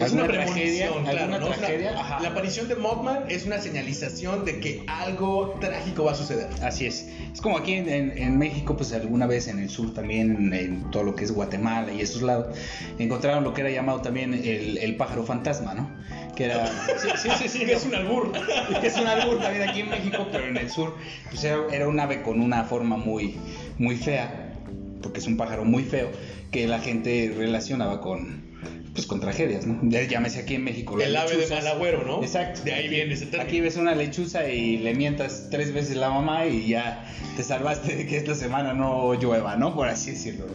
es una tragedia, claro, ¿alguna ¿no? tragedia? La, la, aparición de Mothman es una señalización de que algo trágico va a suceder. Así es. Es como aquí en, en, en México, pues alguna vez en el sur también, en, en, todo lo que es Guatemala y esos lados, encontraron lo que era llamado también el, el pájaro fantasma, ¿no? Que era... Sí, sí, sí, sí que es un albur. que es un albur también aquí en México, pero en el sur, pues era, era un ave con una forma muy, muy fea, porque es un pájaro muy feo, que la gente relacionaba con pues con tragedias, ¿no? Llámese aquí en México. El ave de Malagüero, ¿no? Exacto. De ahí viene ese término. Aquí ves una lechuza y le mientas tres veces la mamá y ya te salvaste de que esta semana no llueva, ¿no? Por así decirlo.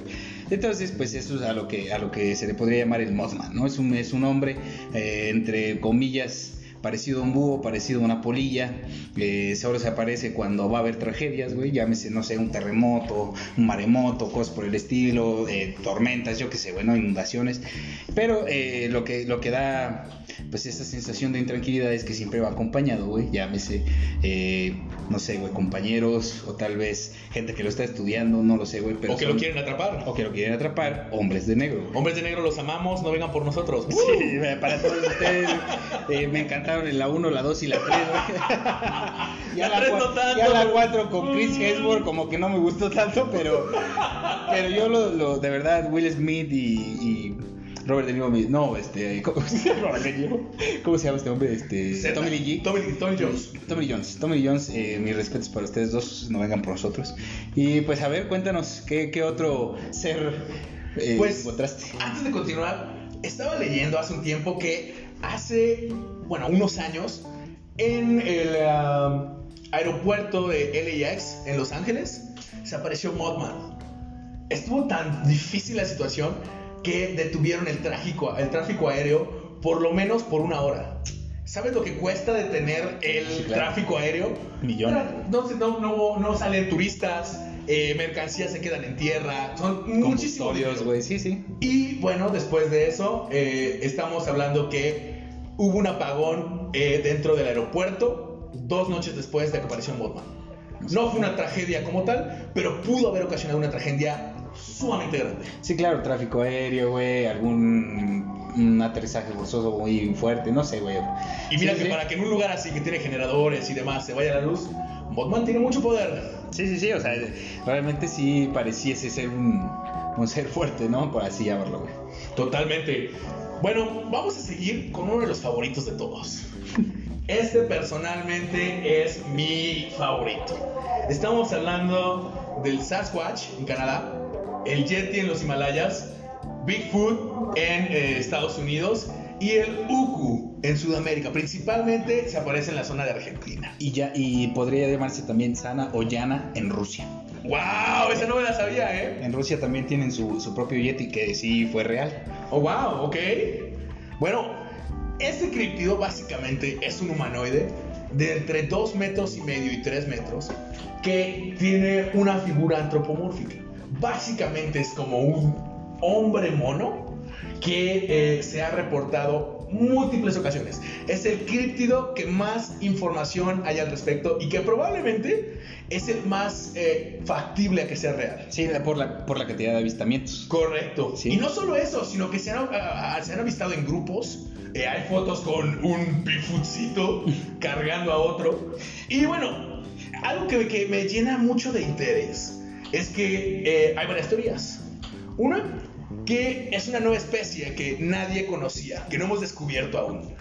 Entonces, pues eso es a lo que, a lo que se le podría llamar el Mothman, ¿no? Es un, es un hombre, eh, entre comillas, parecido a un búho, parecido a una polilla. Eh, solo se aparece cuando va a haber tragedias, güey. Llámese, no sé, un terremoto, un maremoto, cosas por el estilo, eh, tormentas, yo qué sé, bueno, inundaciones. Pero eh, lo, que, lo que da, pues, esa sensación de intranquilidad es que siempre va acompañado, güey. Llámese, eh, no sé, güey, compañeros, o tal vez gente que lo está estudiando, no lo sé, güey. Pero o que son, lo quieren atrapar. O que lo quieren atrapar, hombres de negro. Güey. Hombres de negro los amamos, no vengan por nosotros. Sí, para todos ustedes, eh, me en la 1, la 2 y la 3. (laughs) ya, la, no tanto, ya la 4 con Chris Hemsworth como que no me gustó tanto, pero, pero yo lo, lo de verdad, Will Smith y, y Robert De Niro, no, este, ¿cómo, (laughs) Robert De Niro, ¿cómo se llama este hombre? Este, Tommy Lee Tommy, Tommy Jones. Tommy Jones, Tommy Jones, eh, mis respetos para ustedes dos, no vengan por nosotros. Y pues a ver, cuéntanos, ¿qué, qué otro ser eh, pues, encontraste? Antes de continuar, estaba leyendo hace un tiempo que hace, bueno, unos años, en el uh, aeropuerto de LAX en Los Ángeles, se apareció Mothman. Estuvo tan difícil la situación que detuvieron el tráfico, el tráfico aéreo por lo menos por una hora. ¿Sabes lo que cuesta detener el sí, claro. tráfico aéreo? Millones. No, no, no, no salen turistas, eh, mercancías se quedan en tierra, son muchísimos. güey, sí, sí. Y bueno, después de eso, eh, estamos hablando que hubo un apagón eh, dentro del aeropuerto dos noches después de que apareció Mothman. No fue una tragedia como tal, pero pudo haber ocasionado una tragedia sumamente grande. Sí, claro, tráfico aéreo, güey, algún un aterrizaje forzoso muy fuerte, no sé, güey. Y mira sí, que sí. para que en un lugar así que tiene generadores y demás se vaya la luz, Mothman tiene mucho poder. Sí, sí, sí, o sea, realmente sí pareciese ser un, un ser fuerte, ¿no? Por así llamarlo, güey. Totalmente. Bueno, vamos a seguir con uno de los favoritos de todos. Este personalmente es mi favorito. Estamos hablando del Sasquatch en Canadá, el Yeti en los Himalayas, Bigfoot en eh, Estados Unidos y el Uku en Sudamérica. Principalmente se aparece en la zona de Argentina. Y, ya, y podría llamarse también Sana o Yana en Rusia. ¡Wow! Esa no me la sabía, ¿eh? En Rusia también tienen su, su propio Yeti que sí fue real. ¡Oh, wow! Ok. Bueno, este criptido básicamente es un humanoide de entre 2 metros y medio y 3 metros que tiene una figura antropomórfica. Básicamente es como un hombre mono que eh, se ha reportado múltiples ocasiones. Es el críptido que más información hay al respecto y que probablemente es el más eh, factible a que sea real. Sí, por la, por la cantidad de avistamientos. Correcto. Sí. Y no solo eso, sino que se han, a- a- se han avistado en grupos. Eh, hay fotos con un Bigfootcito (laughs) cargando a otro. Y bueno, algo que, que me llena mucho de interés es que eh, hay varias teorías. Una, que es una nueva especie que nadie conocía, que no hemos descubierto aún.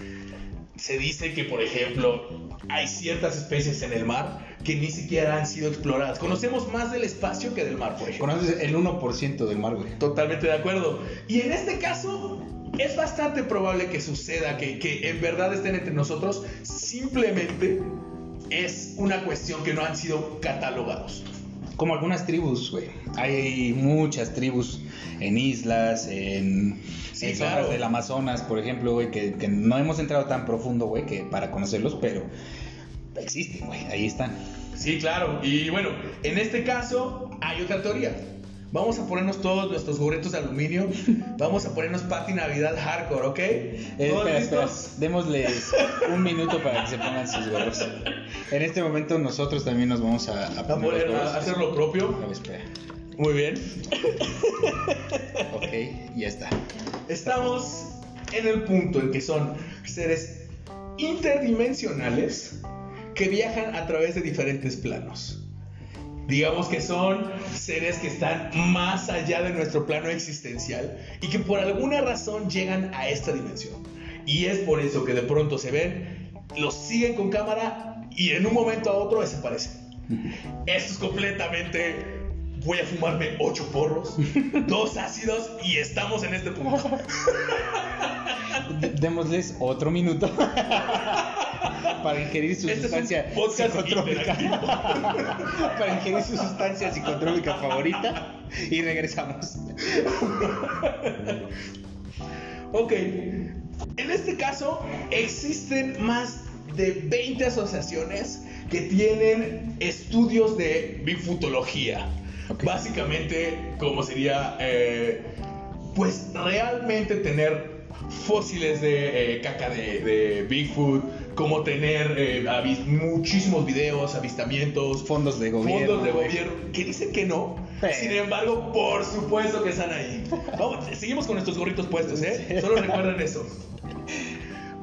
Se dice que, por ejemplo, hay ciertas especies en el mar que ni siquiera han sido exploradas. Conocemos más del espacio que del mar, por ejemplo. Conoces el 1% del mar, güey. Totalmente de acuerdo. Y en este caso, es bastante probable que suceda, que, que en verdad estén entre nosotros. Simplemente es una cuestión que no han sido catalogados. Como algunas tribus, güey. Hay muchas tribus en islas, en, Sí, claro. zonas del Amazonas, por ejemplo, güey, que, que no hemos entrado tan profundo, güey, que para conocerlos, pero existen, güey. Ahí están. Sí, claro. Y bueno, en este caso hay otra teoría. Vamos a ponernos todos nuestros gorritos de aluminio. (laughs) Vamos a ponernos Patty Navidad Hardcore, ¿ok? Eh, ¿Todos espera, espera. Démosles un minuto para que se pongan sus gorros. En este momento nosotros también nos vamos a, a A poner los a gorros. hacer lo propio. A ver, espera. Muy bien. Ok, ya está. Estamos en el punto en que son seres interdimensionales que viajan a través de diferentes planos. Digamos que son seres que están más allá de nuestro plano existencial y que por alguna razón llegan a esta dimensión. Y es por eso que de pronto se ven, los siguen con cámara y en un momento a otro desaparecen. Esto es completamente... Voy a fumarme ocho porros, (laughs) dos ácidos y estamos en este punto. Démosles otro minuto (laughs) para ingerir su Este sustancia psicotrópica. (laughs) para ingerir su sustancia psicotrópica favorita y regresamos. Ok, en este caso existen más de 20 asociaciones que tienen estudios de bigfootología. Ok. Básicamente, como sería, eh, pues realmente tener fósiles de eh, caca de, de Bigfoot, como tener eh, muchísimos videos, avistamientos, Fondos de gobierno. fondos de güey. gobierno, que dicen que no. Sin embargo, por supuesto que están ahí. Vamos, seguimos con nuestros gorritos puestos, ¿eh? Solo recuerden eso.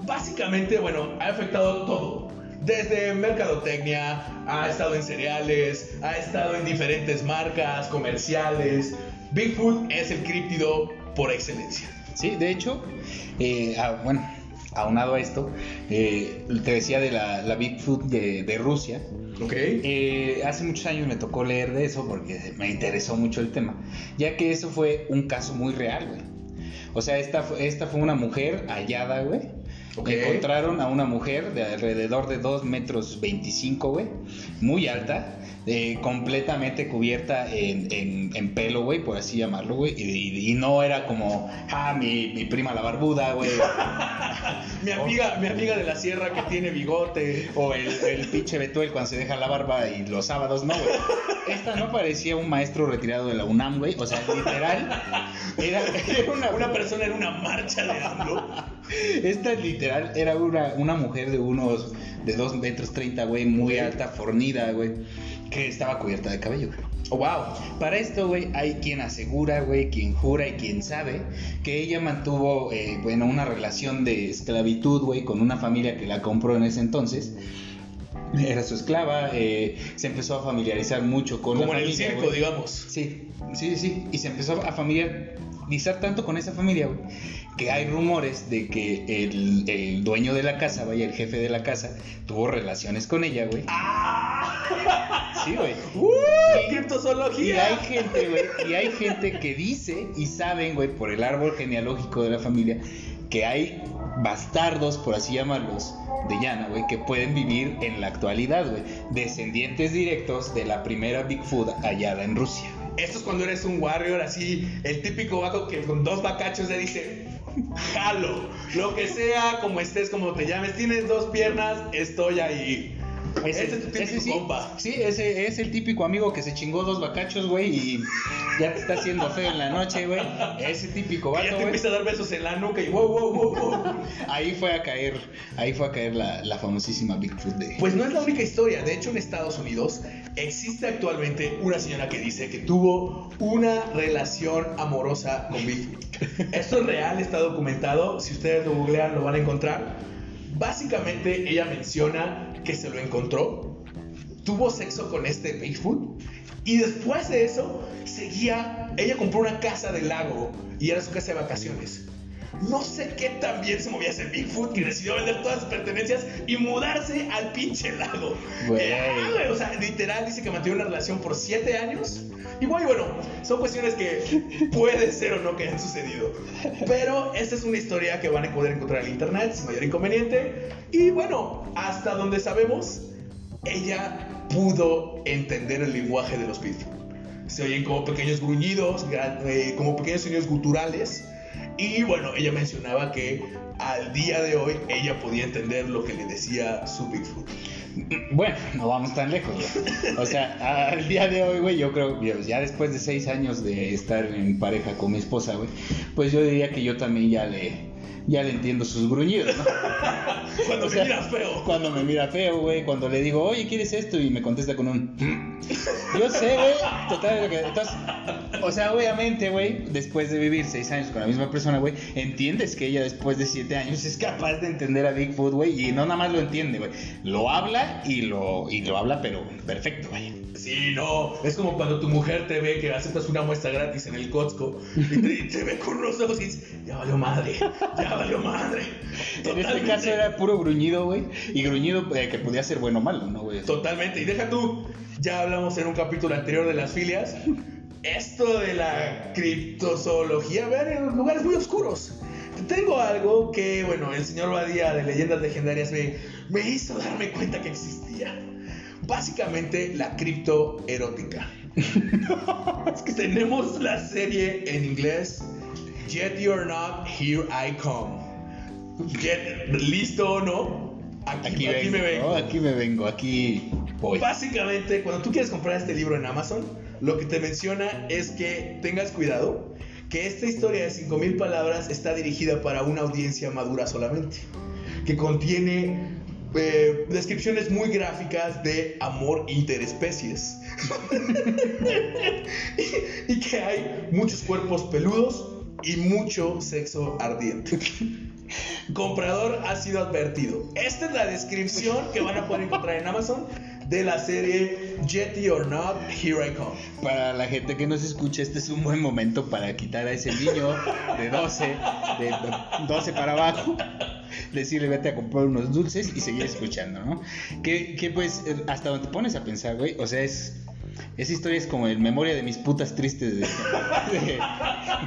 Básicamente, bueno, ha afectado todo. Desde mercadotecnia, ha estado en cereales, ha estado en diferentes marcas, comerciales. Bigfoot es el críptido por excelencia. Sí, de hecho, eh, ah, bueno, aunado a esto, eh, te decía de la, la Bigfoot de, de Rusia. ¿Ok? Eh, hace muchos años me tocó leer de eso porque me interesó mucho el tema, ya que eso fue un caso muy real, güey. O sea, esta, esta fue una mujer hallada, güey. Ok. Encontraron a una mujer de alrededor de 2 metros 25, güey, muy alta, eh, completamente cubierta en, en- en pelo, güey, por así llamarlo, güey. Y, y- y no era como, ah, mi, mi prima la barbuda, güey. (laughs) Mi amiga, mi amiga de la sierra que tiene bigote. O el, el pinche Betuel cuando se deja la barba y los sábados, no, güey. Esta no parecía un maestro retirado de la UNAM, güey. O sea, literal, era, era una, Una persona en una marcha de (laughs) AMLO. Esta literal era una, una mujer de unos, de 2 metros 30, güey, muy alta, fornida, güey, que estaba cubierta de cabello. Oh, wow. Para esto, güey, hay quien asegura, güey, quien jura y quien sabe que ella mantuvo, eh, bueno, una relación de esclavitud, güey, con una familia que la compró en ese entonces. Era su esclava, eh, se empezó a familiarizar mucho con Como la en el familia, circo, güey. digamos. Sí, sí, sí. Y se empezó a familiarizar tanto con esa familia, güey, que hay rumores de que el, el dueño de la casa, vaya, el jefe de la casa, tuvo relaciones con ella, güey. Sí, güey. ¡Uh! Y- Y ¡Criptozoología! hay gente, güey, y hay gente que dice y saben, güey, por el árbol genealógico de la familia, que hay bastardos, por así llamarlos, de Yana, güey, que pueden vivir en la actualidad, güey. Descendientes directos de la primera Bigfoot hallada en Rusia. Esto es cuando eres un warrior así, el típico vaco que con dos bacachos le dice, jalo, lo que sea, como estés, como te llames, tienes dos piernas, estoy ahí. Ese, es tu típico ese sí, compa. Sí, ese es el típico amigo que se chingó dos bacachos, güey, y ya te está haciendo feo en la noche, güey. Ese típico Que ya vato, te empieza a dar besos en la nuca y wow, wow, wow, wow. Ahí fue a caer, ahí fue a caer la, la famosísima Bigfoot de... Pues no es la única historia. De hecho, en Estados Unidos existe actualmente una señora que dice que tuvo una relación amorosa con Bigfoot. Esto es real, está documentado. Si ustedes lo googlean, lo van a encontrar. Básicamente, ella menciona que se lo encontró, tuvo sexo con este Bigfoot y después de eso seguía. Ella compró una casa del lago y era su casa de vacaciones. No sé qué tan bien se movía ese Bigfoot que decidió vender todas sus pertenencias y mudarse al pinche lago. O sea, literal dice que mantuvo una relación por 7 años. Igual, bueno, son cuestiones que puede ser o no que hayan sucedido. Pero esta es una historia que van a poder encontrar en internet sin mayor inconveniente. Y bueno, hasta donde sabemos, ella pudo entender el lenguaje de los Bigfoot. Se oyen como pequeños gruñidos, eh, como pequeños sonidos guturales. Y bueno, ella mencionaba que al día de hoy ella podía entender lo que le decía su Bigfoot. Bueno, no vamos tan lejos, güey. O sea, al día de hoy, güey, yo creo, ya después de seis años de estar en pareja con mi esposa, güey, pues yo diría que yo también ya le, ya le entiendo sus gruñidos, ¿no? (laughs) Cuando O me mira feo. Cuando me mira feo, güey, cuando le digo, oye, ¿quieres esto? Y me contesta con un... "Mm". Yo sé, güey, total, entonces, o sea, obviamente, güey, después de vivir seis años con la misma persona, güey, entiendes que ella después de siete años (laughs) es capaz de entender a Bigfoot, güey, y no nada más lo entiende, güey, lo habla y lo, y lo habla, pero perfecto, güey. Sí, no. Es como cuando tu mujer te ve que aceptas una muestra gratis en el Costco y te, y te ve con unos ojos y dices, ya valió madre, ya valió madre. (laughs) En este caso era puro gruñido, güey, y gruñido eh, que podía ser bueno o malo, ¿no, güey? Totalmente. Y deja tú, ya hablamos en un capítulo anterior de las filias. Esto de la criptozoología, ver en lugares muy oscuros. Tengo algo que, bueno, el señor Badía de Leyendas Legendarias me, me hizo darme cuenta que existía. Básicamente la criptoerótica. (laughs) es que tenemos la serie en inglés Yet You're Not, Here I Come. Get- ¿Listo o no? Aquí, vengo, me vengo. ¿no? aquí me vengo, aquí voy. Básicamente, cuando tú quieres comprar este libro en Amazon, lo que te menciona es que tengas cuidado, que esta historia de 5000 palabras está dirigida para una audiencia madura solamente, que contiene eh, descripciones muy gráficas de amor interespecies. (laughs) y, y que hay muchos cuerpos peludos y mucho sexo ardiente. Comprador ha sido advertido. Esta es la descripción que van a poder encontrar en Amazon de la serie Jetty or Not, Here I Come. Para la gente que nos escucha, este es un buen momento para quitar a ese niño de 12, de 12 para abajo, decirle vete a comprar unos dulces y seguir escuchando, ¿no? Que, que pues eh, hasta donde te pones a pensar, güey, o sea, es... Esa historia es como en memoria de mis putas tristes de, de-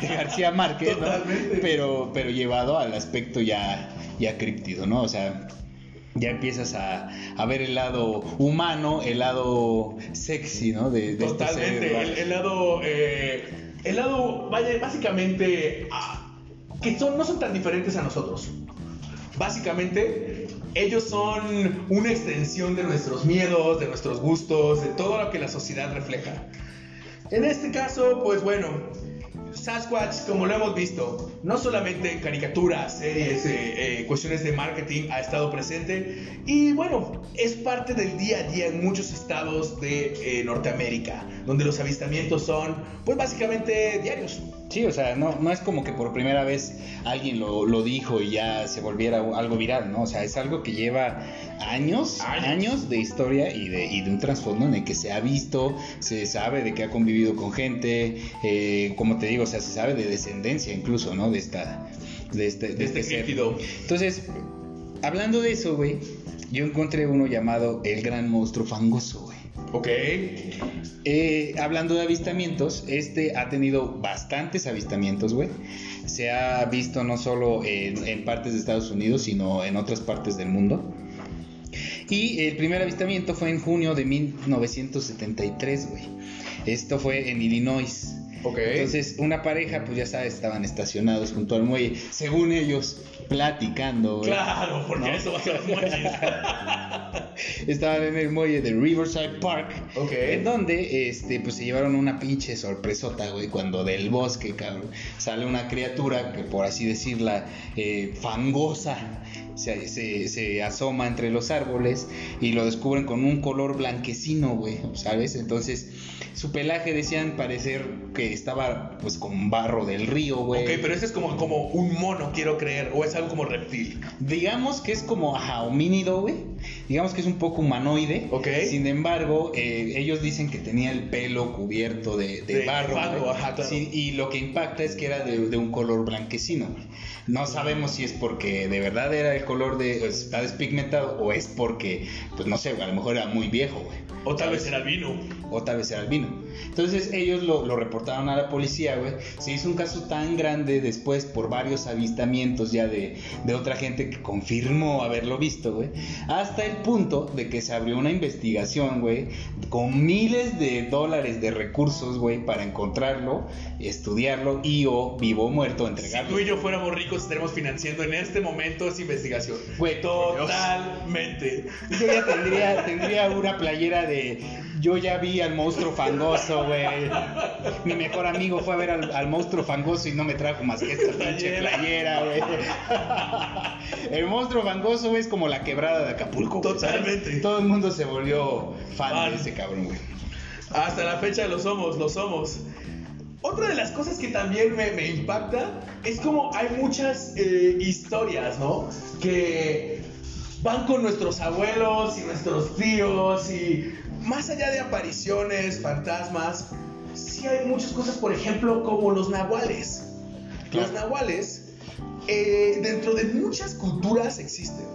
de García Márquez, ¿no? Pero, pero llevado al aspecto ya, ya críptido, ¿no? O sea, ya empiezas a, a ver el lado humano, el lado sexy, ¿no? De, de este Totalmente. el lado. eh, el lado, vaya, básicamente. ah, que son, no son tan diferentes a nosotros. Básicamente, ellos son una extensión de nuestros miedos, de nuestros gustos, de todo lo que la sociedad refleja. En este caso, pues bueno, Sasquatch, como lo hemos visto, no solamente en caricaturas, series, eh, eh, cuestiones de marketing ha estado presente y bueno, es parte del día a día en muchos estados de eh, Norteamérica, donde los avistamientos son pues básicamente diarios. Sí, o sea, no, no es como que por primera vez alguien lo, lo dijo y ya se volviera algo viral, ¿no? O sea, es algo que lleva años, Años. años, de historia y de, y de un trasfondo en el que se ha visto, se sabe de que ha convivido con gente, eh, como te digo, o sea, se sabe de descendencia incluso, ¿no? De esta, de este, de De este ser. críptido. Entonces, hablando de eso, güey, yo encontré uno llamado el gran monstruo fangoso. Ok. Eh, hablando de avistamientos, este ha tenido bastantes avistamientos, güey. Se ha visto no solo en, en partes de Estados Unidos, sino en otras partes del mundo. Y el primer avistamiento fue en junio de 1973, güey. Esto fue en Illinois. Ok. Entonces, una pareja, pues ya sabes, estaban estacionados junto al muelle, según ellos, platicando. güey. Claro, porque ¿No? eso va a ser muelle. (laughs) Estaban en el muelle de Riverside Park. Ok. En donde, este, pues se llevaron una pinche sorpresota, güey, cuando del bosque, cabrón, sale una criatura que, por así decirla, eh, fangosa, se, se- se asoma entre los árboles y lo descubren con un color blanquecino, güey, ¿sabes? Entonces, su pelaje decían parecer que estaba, pues, con barro del río, güey. ok, pero ese es como, como un mono, quiero creer, o es algo como reptil. Digamos que es como ajá, homínido, güey. Digamos que es un poco humanoide. Ok. Sin embargo, eh, ellos dicen que tenía el pelo cubierto de, de De barro. ajá, claro. Sí, y lo que impacta es que era de, de un color blanquecino, güey. No sabemos si es porque de verdad era el color de. está despigmentado o es porque, pues no sé, a lo mejor era muy viejo, güey. O tal vez era el vino. o tal vez era el vino. Entonces ellos lo, lo reportaron a la policía, güey. Se hizo un caso tan grande después por varios avistamientos ya de, de otra gente que confirmó haberlo visto, güey. Hasta el punto de que se abrió una investigación, güey, con miles de dólares de recursos, güey, para encontrarlo, estudiarlo y o vivo o muerto Si entregarlo. tú y yo fuéramos ricos, estaremos financiando en este momento esa investigación. Güey. Totalmente. Yo ya tendría, tendría una playera de yo ya vi al monstruo fangoso, güey. Mi mejor amigo fue a ver al, al monstruo fangoso y no me trajo más que esta pinche Playera. güey. El monstruo fangoso es como la quebrada de Acapulco. Totalmente. Todo el mundo se volvió fan, Fan. de ese cabrón, güey. Hasta la fecha lo somos, lo somos. Otra de las cosas que también me, me impacta es como hay muchas eh, historias, ¿no? Que van con nuestros abuelos y nuestros tíos y más allá de apariciones, fantasmas, sí hay muchas cosas, por ejemplo, como los nahuales. Los nahuales, eh, dentro de muchas culturas existen.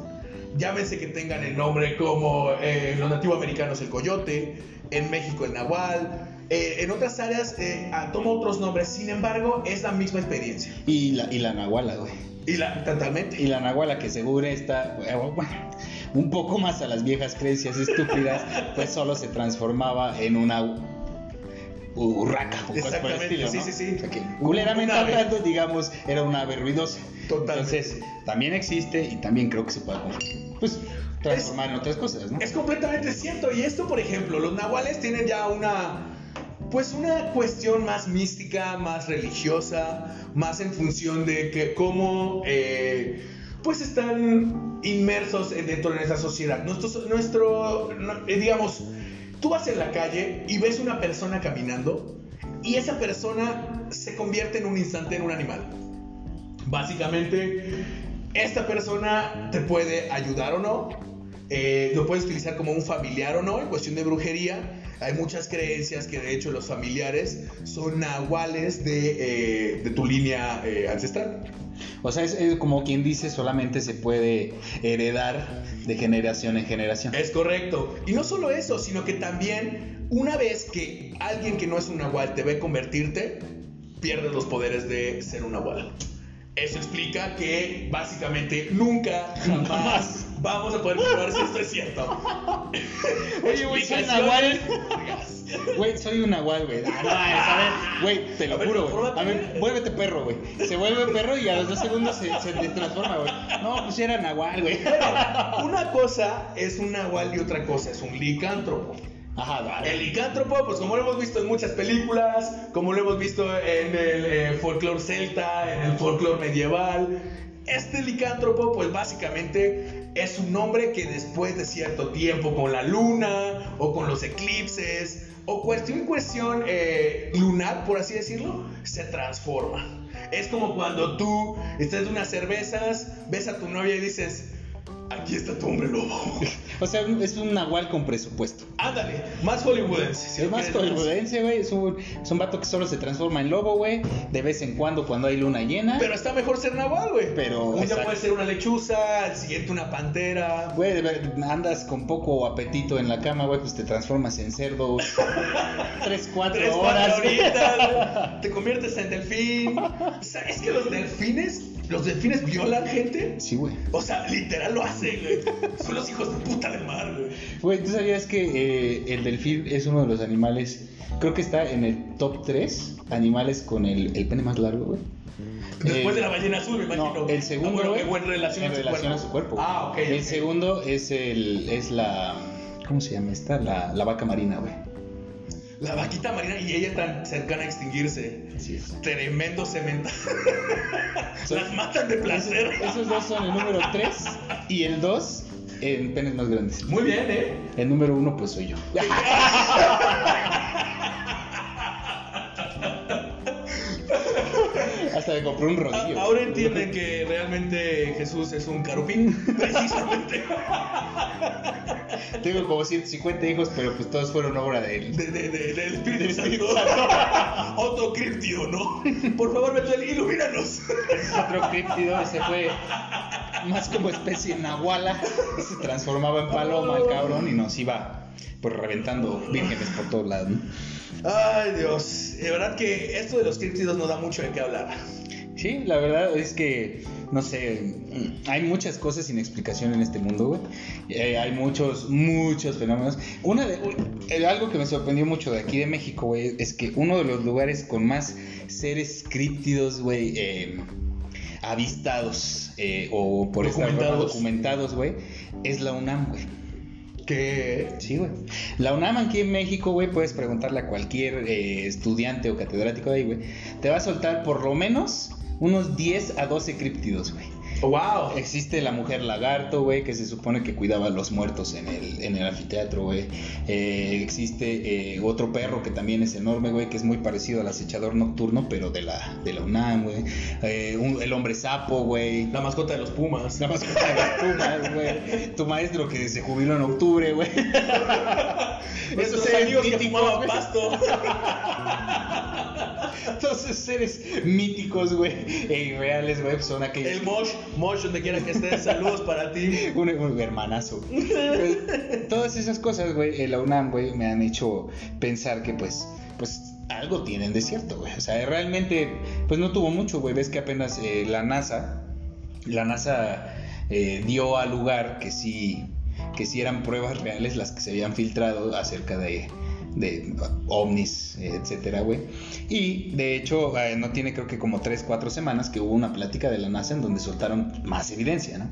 Llámense que tengan el nombre como eh, los nativoamericanos el coyote, en México el nahual, eh, en otras áreas eh, ah, toma otros nombres, sin embargo es la misma experiencia. Y la, y la nahuala, güey. Y la, totalmente. Y la nahuala que seguro está, eh, bueno, un poco más a las viejas creencias estúpidas, (laughs) pues solo se transformaba en una urraca o cosas por el Exactamente, estilo, sí, ¿no? sí, sí. O sea que, Un- culeramente un ave. hablando, digamos, era un ave ruidosa. Totalmente. Entonces, también existe y también creo que se puede pues, transformar en otras cosas, ¿no? Es completamente cierto. Y esto, por ejemplo, los nahuales tienen ya una. Pues una cuestión más mística, más religiosa, más en función de que cómo eh, pues están inmersos en- dentro de nuestra sociedad. Nuestro, nuestro eh, digamos, tú vas en la calle y ves una persona caminando y esa persona se convierte en un instante en un animal. Básicamente, esta persona te puede ayudar o no, eh, lo puedes utilizar como un familiar o no, en cuestión de brujería. Hay muchas creencias que de hecho los familiares son nahuales de, eh, de tu línea eh, ancestral. O sea, es, es como quien dice, solamente se puede heredar de generación en generación. Es correcto. Y no solo eso, sino que también una vez que alguien que no es un nahual te ve convertirte, pierdes los poderes de ser un nahual. Eso explica que básicamente nunca, jamás (laughs) vamos a poder comprobar si esto es cierto. (laughs) Oye, güey, soy Explicaciones nahual. Güey, soy un nahual, güey. Ah, no, a ver, güey, te lo ver, juro, güey. A ver, vuélvete perro, güey. Se vuelve perro y a los dos segundos se, se transforma, güey. No, pues era nahual, güey. Una cosa es un nahual y otra cosa es un licántropo. Ajá, vale. El licántropo, pues como lo hemos visto en muchas películas, como lo hemos visto en el eh, folclore celta, en el folclore medieval, este licántropo, pues básicamente es un hombre que después de cierto tiempo con la luna o con los eclipses o cuestión cuestión eh, lunar, por así decirlo, se transforma. Es como cuando tú estás de unas cervezas, ves a tu novia y dices, aquí está tu hombre lobo. (laughs) O sea, es un nahual con presupuesto. Ándale, más hollywoodense. si es más hollywoodense, güey. Es un, es un vato que solo se transforma en lobo, güey. De vez en cuando, cuando hay luna llena. Pero está mejor ser nahual, güey. Pero, Un día puede ser una lechuza, al siguiente una pantera. Güey, andas con poco apetito en la cama, güey, pues te transformas en cerdo. (laughs) Tres, cuatro Tres, horas. cuatro horitas, (laughs) te conviertes en delfín. O sea, es que los delfines, los delfines violan gente. Sí, güey. O sea, literal lo hacen, güey. Son los hijos de puta cabeza de mar, güey. Güey, ¿tú sabías que eh, el delfín es uno de los animales, creo que está en el top 3 animales con el, el pene más largo, güey? Después Eh, de la ballena azul, me imagino. No, el segundo, Ah, bueno, en relación, en a, su relación cuerpo. a su cuerpo. güey. Ah, ok. El segundo es el es la ¿cómo se llama esta? La, la vaca marina, güey. La vaquita marina y ella tan cercana a extinguirse. Así es. Tremendo cemento. Son- (laughs) Las matan de placer. Esos dos son el número 3 y el 2 en penes más grandes. Muy bien, ¿eh? El número 1 pues soy yo. (laughs) Compré un rodillo. ahora entienden que realmente Jesús es un carupín. (laughs) Precisamente. Tengo como 150 hijos, pero pues todos fueron obra de él. De, de, de- del Espíritu Del Espíritu Santo. (laughs) Otro críptido, ¿no? Por favor, Betuel, ilumínanos. Otro críptido, ese fue más como especie nahuala. Se transformaba en paloma el cabrón y nos iba pues reventando vírgenes por todos lados, ¿no? Ay, Dios. De verdad que esto de los críptidos no da mucho de qué hablar. Sí, la verdad es que, no sé, hay muchas cosas sin explicación en este mundo, güey. Eh, hay muchos, muchos fenómenos. Una de, algo que me sorprendió mucho de aquí de México, güey, es que uno de los lugares con más seres críptidos, güey, eh, avistados eh, o por Documentados. documentados, güey, es la UNAM, güey. Que Sí, güey. La UNAM aquí en México, güey, puedes preguntarle a cualquier eh, estudiante o catedrático de ahí, güey. Te va a soltar por lo menos unos 10 a 12 críptidos, güey. wow. Existe la mujer lagarto, güey, que se supone que cuidaba a los muertos en el, en el anfiteatro, güey. Eh, existe eh, otro perro que también es enorme, güey, que es muy parecido al acechador nocturno, pero de la, de la UNAM, güey. Eh, el hombre sapo, güey. La mascota de los Pumas. La mascota de las Pumas, güey. Tu maestro que se jubiló en octubre, güey. (laughs) Esos amigos que míticos, fumaban güey. pasto. (laughs) (laughs) Todos esos seres míticos, güey, e irreales, güey, son aquellos. El Mosh, Mosh, donde quiera que estés, saludos para ti. (laughs) Un, un hermanazo. Pues, todas esas cosas, güey, en la UNAM, güey, me han hecho pensar que, pues, pues, algo tienen de cierto, güey. O sea, realmente, pues no tuvo mucho, güey. Ves que apenas eh, la NASA, la NASA eh, dio a lugar que sí, que sí eran pruebas reales las que se habían filtrado acerca de, de ovnis, etcétera, güey. Y de hecho, eh, no tiene creo que como 3, 4 semanas que hubo una plática de la NASA en donde soltaron más evidencia, ¿no?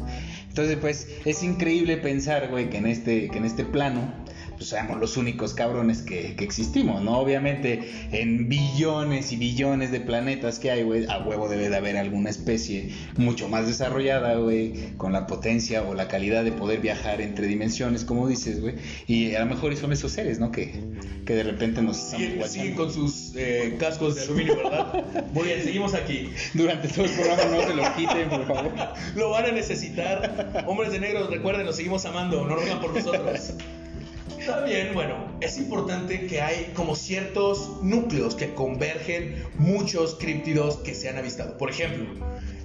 Entonces, pues, es increíble pensar, güey, que en este, que en este plano, pues seamos los únicos cabrones que, que existimos, ¿no? Obviamente, en billones y billones de planetas que hay, güey, a huevo debe de haber alguna especie mucho más desarrollada, güey, con la potencia o la calidad de poder viajar entre dimensiones, como dices, güey. Y a lo mejor son esos seres, ¿no? Que, que de repente nos están Siguen, siguen con sus eh, cascos de aluminio, ¿verdad? Muy bien, seguimos aquí. Durante todo el programa no se lo quiten, por favor. Lo van a necesitar. Hombres de negro, recuerden, los seguimos amando, no vengan por nosotros. Bien, bueno, es importante que hay como ciertos núcleos que convergen muchos críptidos que se han avistado. Por ejemplo,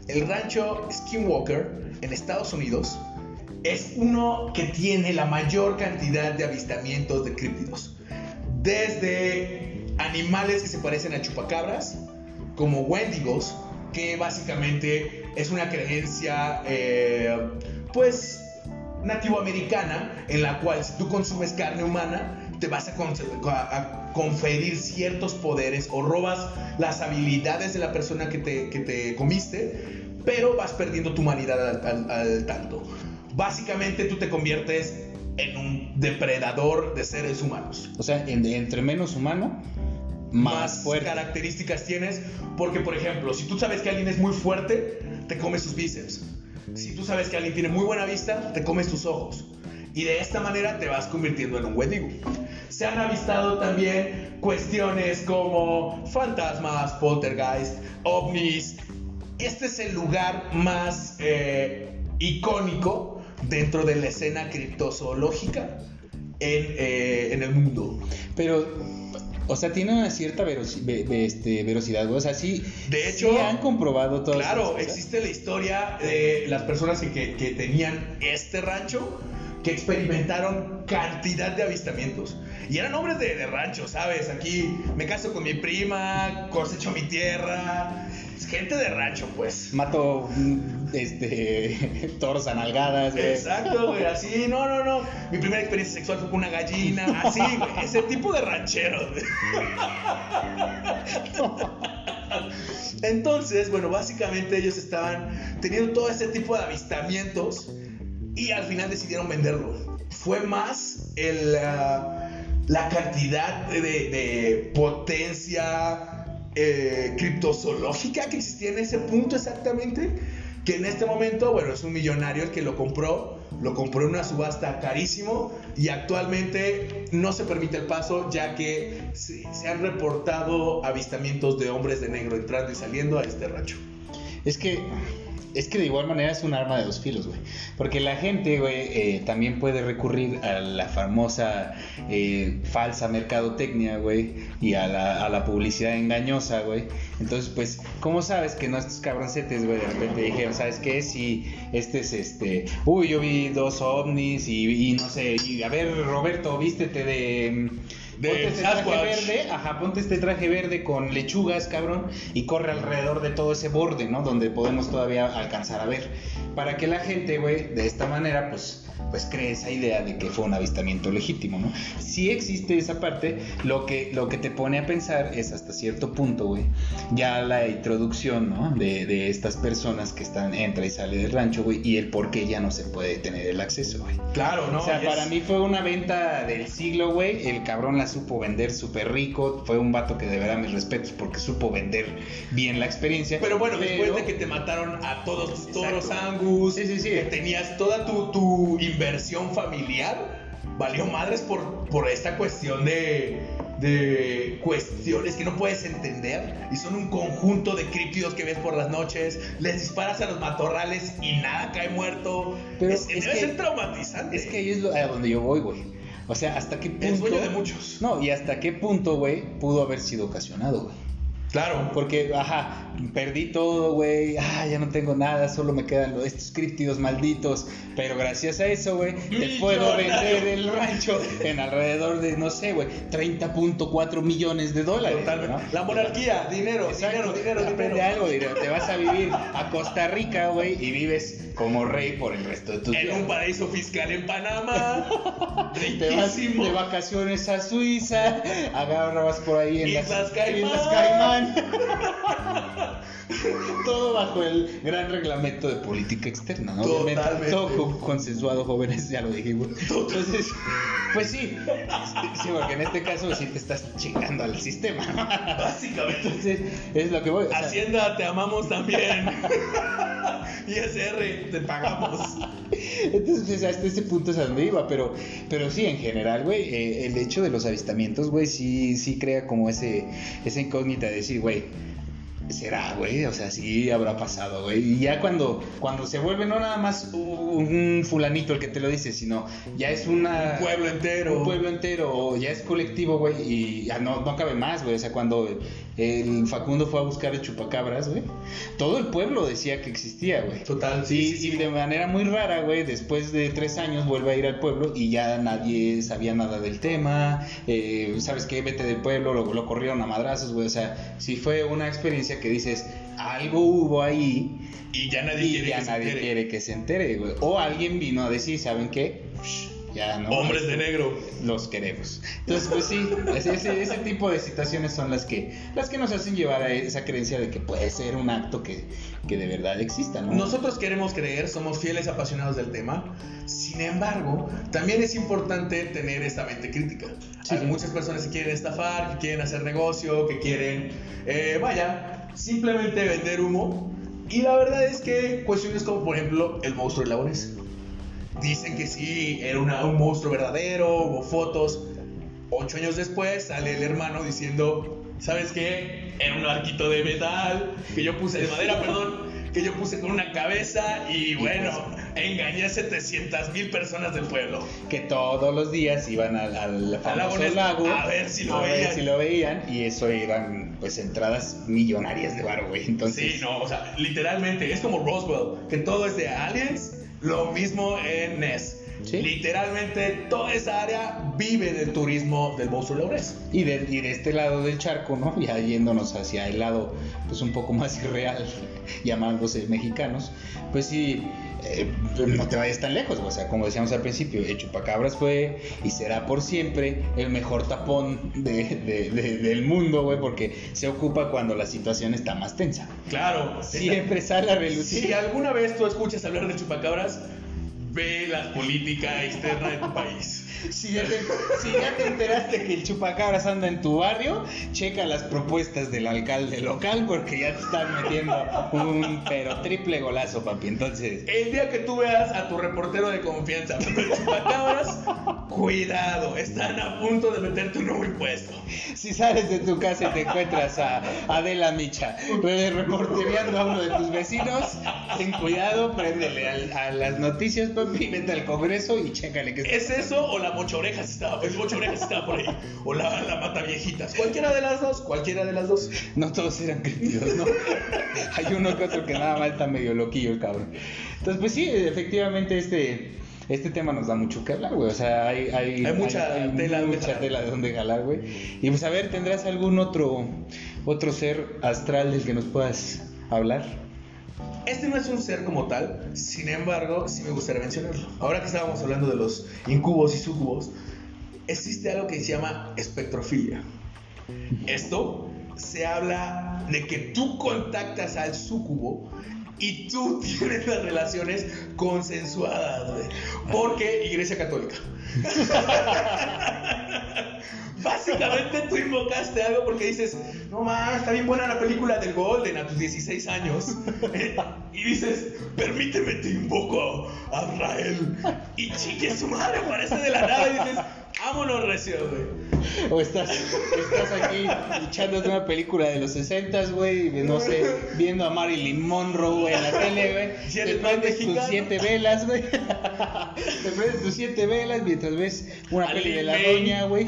el rancho Skinwalker en Estados Unidos es uno que tiene la mayor cantidad de avistamientos de críptidos. Desde animales que se parecen a chupacabras, como wendigos, que básicamente es una creencia, eh, pues, nativoamericana, en la cual si tú consumes carne humana, te vas a, con- a- a conferir ciertos poderes o robas las habilidades de la persona que te, que te comiste, pero vas perdiendo tu humanidad al, al- al tanto. Básicamente tú te conviertes en un depredador de seres humanos O sea, en- entre menos humano, más, fuerte. características tienes. Porque, por ejemplo, si tú sabes que alguien es muy fuerte, te comes sus bíceps. Si tú sabes que alguien tiene muy buena vista, te comes tus ojos. Y de esta manera te vas convirtiendo en un wendigo. Se han avistado también cuestiones como fantasmas, poltergeist, ovnis. Este es el lugar más eh, icónico dentro de la escena criptozoológica en, eh, en el mundo. Pero, o sea, tiene una cierta este. O sea, sí. De hecho, sí han comprobado todo Claro, existe la historia de las personas que tenían este rancho que experimentaron cantidad de avistamientos. Y eran hombres de, de rancho, ¿sabes? Aquí me caso con mi prima, cosecho mi tierra. Gente de rancho, pues. Mato mm, este (laughs) toros a nalgadas, güey. Exacto, güey, así, no, no, no. Mi primera experiencia sexual fue con una gallina, así, güey, ese tipo de ranchero. güey. (laughs) Entonces, bueno, básicamente ellos estaban teniendo todo ese tipo de avistamientos y al final decidieron venderlo. Fue más el, ah, la cantidad de, de potencia eh, criptozoológica que existía en ese punto exactamente, que en este momento, bueno, es un millonario el que lo compró, lo compró en una subasta carísimo y actualmente no se permite el paso ya que se, se han reportado avistamientos de hombres de negro entrando y saliendo a este rancho. Es que es que de igual manera es un arma de dos filos, güey. Porque la gente, güey, eh, también puede recurrir a la famosa eh, falsa mercadotecnia, güey, y a la, a la publicidad engañosa, güey. Entonces, pues, ¿cómo sabes que no estos cabroncetes, güey, de repente dijeron, ¿sabes qué? Si este es este, uy, yo vi dos ovnis y, y no sé, y a ver, Roberto, vístete de... De ponte este traje verde, ajá, ponte este traje verde con lechugas, cabrón, y corre alrededor de todo ese borde, ¿no? Donde podemos todavía alcanzar a ver. Para que la gente, güey, de esta manera, pues, pues cree esa idea de que fue un avistamiento legítimo, ¿no? Si existe esa parte, lo que, lo que te pone a pensar es hasta cierto punto, güey, ya la introducción, ¿no? De, de estas personas que están, entra y sale del rancho, güey, y el por qué ya no se puede tener el acceso, güey. Claro, ¿no? o sea, es- para mí fue una venta del siglo, güey. El cabrón la supo vender súper rico. Fue un vato que de verdad mis respetos porque supo vender bien la experiencia. Pero bueno, después de que te mataron a todos tus toros Sí, sí, sí. que tenías toda tu, tu inversión familiar, valió madres por, por esta cuestión de, de cuestiones que no puedes entender y son un conjunto de críptidos que ves por las noches, les disparas a los matorrales y nada cae muerto. Pero es, es debe que- ser traumatizante. Es que ahí es lo- a donde yo voy, güey. O sea, hasta qué punto. El sueño de muchos. No, y hasta qué punto, güey, pudo haber sido ocasionado, güey. Claro, Porque, ajá, perdí todo, güey. Ah, ya no tengo nada, solo me quedan los- estos críptidos malditos. Pero gracias a eso, güey, te puedo vender el rancho en alrededor de, no sé, güey, 30.4 millones de dólares. totalmente. ¿no? La monarquía, dinero, Exacto, dinero, dinero, aprende dinero. algo, dinero. Te vas a vivir a Costa Rica, güey, y vives como rey por el resto de tus En días. un paraíso fiscal en Panamá. (laughs) Te vas de vacaciones a Suiza, agarras por ahí en Islas las Caimán. Islas Caimán. Bye. (laughs) Mm. (laughs) Todo bajo el gran reglamento de política externa, ¿no? Obviamente, Totalmente. todo con- consensuado, jóvenes, ya lo dijimos. Entonces, pues sí, sí, porque en este caso sí te estás chingando al sistema, ¿no? Básicamente. Entonces, es lo que voy. o sea, Hacienda, te amamos también. (laughs) ISR, te pagamos. Entonces, pues, hasta ese punto es a donde iba, pero, pero sí, en general, güey, eh, el hecho de los avistamientos, güey, sí, sí crea como ese, esa incógnita de decir, güey, será, güey, o sea, sí habrá pasado, güey. Y ya cuando, cuando se vuelve no nada más un fulanito el que te lo dice, sino ya es una... Un pueblo entero. Un pueblo entero, o ya es colectivo, güey, y ya no, no cabe más, güey. O sea, cuando el Facundo fue a buscar el chupacabras, güey, todo el pueblo decía que existía, güey. Total, Sí, y sí. de manera muy rara, güey, después de tres años vuelve a ir al pueblo y ya nadie sabía nada del tema. eh, ¿Sabes qué? Vete del pueblo, lo, lo corrieron a madrazos, güey. O sea, sí fue una experiencia que dices, algo hubo ahí Y ya nadie y quiere ya que se nadie entere. quiere que se entere, güey. O alguien vino a decir, ¿saben qué? Ya no. Hombres de negro. Los queremos. Entonces, pues sí, ese, ese- tipo de situaciones son las que, las que nos hacen llevar a esa creencia de que puede ser un acto que, que de verdad exista, ¿no? Nosotros queremos creer, somos fieles apasionados del tema. Sin embargo, también es importante tener esta mente crítica. Sí, Hay muchas personas que quieren estafar, que quieren hacer negocio, que quieren, eh, vaya, simplemente vender humo. Y la verdad es que cuestiones como, por ejemplo, el monstruo de Lagones. Dicen que sí, era una- un monstruo verdadero, hubo fotos. Ocho años después sale el hermano diciendo, ¿sabes qué? Era un arquito de metal, que yo puse de madera, perdón, que yo puse con una cabeza y bueno, engañé a 700 mil personas del pueblo. que todos los días iban al, al famoso Lagones lago a ver si lo a ver veían. si lo veían y eso eran pues entradas millonarias de varo, güey. Entonces, Sí, no, o sea, literalmente, es como Roswell, que todo es de aliens, lo mismo en NES. Sí. Literalmente toda esa área vive del turismo del monstruo Laurés. Y de, y de este lado del charco, ¿no? Ya yéndonos hacia el lado, pues un poco más (laughs) irreal, llamándose mexicanos, pues sí, eh, no te vayas tan lejos, o sea, como decíamos al principio, el Chupacabras fue y será por siempre el mejor tapón de, de- de- del mundo, güey, porque se ocupa cuando la situación está más tensa. Claro, Siempre sale a relucir. Si alguna vez tú escuchas hablar de chupacabras, ve la política externa de tu país. Si ya, te, si ya te enteraste que el chupacabras anda en tu barrio, checa las propuestas del alcalde local porque ya te están metiendo un pero triple golazo, papi. Entonces, El día que tú veas a tu reportero de confianza de chupacabras, cuidado, están a punto de meterte un nuevo impuesto. si sales de tu casa y te encuentras a Adela Micha re- reportereando a uno de tus vecinos, ten cuidado, préndele al- a, las noticias, papi, (laughs) vete al Congreso y chécale que ¿Es eso o la mochorejas estaba, el mochorejas estaba por ahí? O la, la mata viejitas. Cualquiera de las dos, cualquiera de las dos. No todos eran críticos, ¿no? (laughs) Hay uno que otro que nada más está medio loquillo el cabrón. Entonces, pues sí, efectivamente este, este tema nos da mucho que hablar, güey. O sea, hay, hay, Hay mucha tela de mucha tela de donde jalar, güey. Y pues a ver, ¿tendrás algún otro, otro ser astral del que nos puedas hablar? Este no es un ser como tal, sin embargo, sí me gustaría mencionarlo. Ahora que estábamos hablando de los incubos y sucubos, existe algo que se llama espectrofilia. Esto se habla de que tú contactas al sucubo y tú (laughs) tienes las relaciones consensuadas, güey. Porque Iglesia Católica. (laughs) Básicamente tú invocaste algo porque dices, no más, está bien buena la película del Golden a tus 16 años. (laughs) y dices, permíteme, te invoco a Israel. Y chique su madre, aparece de la nada y dices, vámonos, recio, güey. O estás, estás aquí echándote una película de los 60, güey, no sé, viendo a Marilyn Monroe, güey, en la tele, güey. Si Te prendes tus siete velas, güey. Te prendes tus siete velas mientras ves una peli de la doña, güey.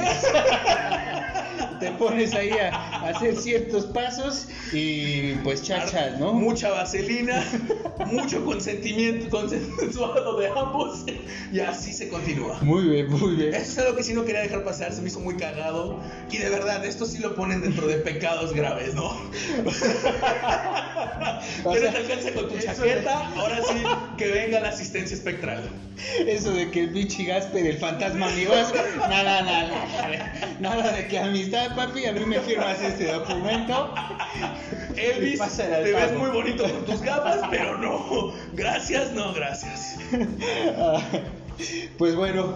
Te pones ahí a, a hacer ciertos pasos y pues chachas, ¿no? Mucha vaselina, mucho consentimiento consensuado de ambos. Y así se continúa. Muy bien, muy bien. Eso es algo que sí no quería dejar pasar, se me hizo muy cagado. Y de verdad, esto sí lo ponen dentro de pecados graves, ¿no? (laughs) O Que no sea, te alcanza con tu chaqueta, ahora sí que venga la asistencia espectral. Eso de que el bichi Gasper, el fantasma amigos, nada, nada, nada de que amistad, papi, a mí me firmas este documento. (laughs) Elvis, te ves muy bonito con tus gafas, pero no. Gracias, no, gracias. (laughs) Pues bueno,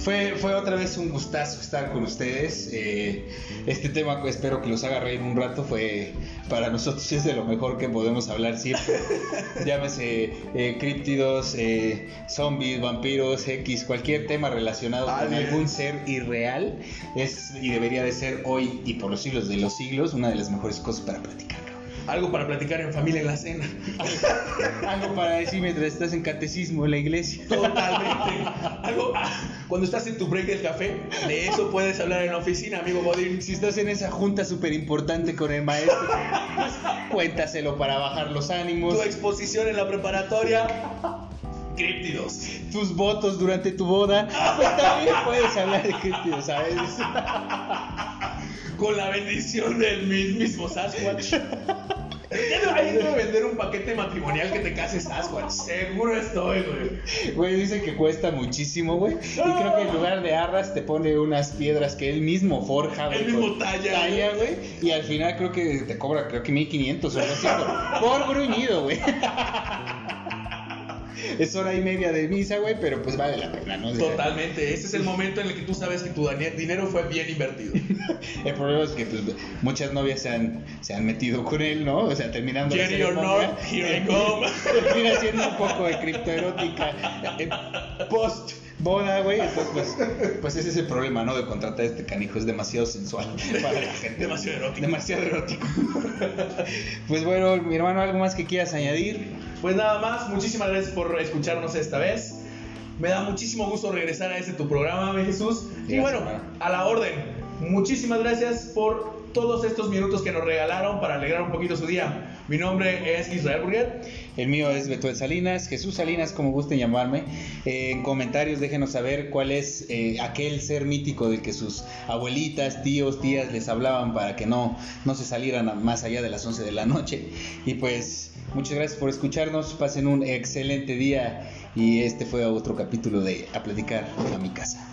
fue, fue otra vez un gustazo estar con ustedes. Eh, este tema que espero que los haga reír un rato. Fue para nosotros es de lo mejor que podemos hablar siempre. (laughs) Llámese eh, críptidos, eh, zombies, vampiros, X, cualquier tema relacionado con algún ser irreal es y debería de ser hoy y por los siglos de los siglos una de las mejores cosas para platicar. Algo para platicar en familia en la cena. (laughs) Algo para decir mientras estás en catecismo en la iglesia. Totalmente. Algo, ah, cuando estás en tu break del café, de eso puedes hablar en la oficina, amigo Godín. Si estás en esa junta súper importante con el maestro, pues, cuéntaselo para bajar los ánimos. Tu exposición en la preparatoria, críptidos. Tus votos durante tu boda, pues también puedes hablar de críptidos, ¿sabes? Con la bendición del mismo Sasquatch. Ahí debe vender un paquete matrimonial que te case Sasquatch. Seguro estoy, güey. Güey, dice que cuesta muchísimo, güey. Y creo que en lugar de arras te pone unas piedras que él mismo forja, güey. Él mismo talla, Talla, güey. Y al final creo que te cobra, creo que 1500 o algo así por, por gruñido, güey. (laughs) Es hora y media de misa, güey, pero pues vale la pena, ¿no? Totalmente. Ese es el momento en el que tú sabes que tu dinero fue bien invertido. (laughs) El problema es que pues, muchas novias se han, se han metido con él, ¿no? O sea, terminando or ceremonia, not, here I come. Termina siendo un poco de criptoerótica eh, post boda, güey. Entonces, pues, (laughs) pues ese es el problema, ¿no? De contratar a este canijo. Es demasiado sensual (laughs) para la gente. Demasiado erótico. Demasiado erótico. (laughs) Pues bueno, mi hermano, ¿algo más que quieras añadir? Pues nada más, muchísimas gracias por escucharnos esta vez. Me da muchísimo gusto regresar a este tu programa, mi Jesús. y bueno, hermano. a la orden. Muchísimas gracias por todos estos minutos que nos regalaron para alegrar un poquito su día. Mi nombre es Israel Burguet. El mío es Beto Salinas, Jesús Salinas, como gusten llamarme. Eh, en comentarios déjenos saber cuál es eh, aquel ser mítico del que sus abuelitas, tíos, tías les hablaban para que no, no se salieran más allá de las 11 de la noche. Y pues muchas gracias por escucharnos, pasen un excelente día y este fue otro capítulo de A Platicar a mi casa.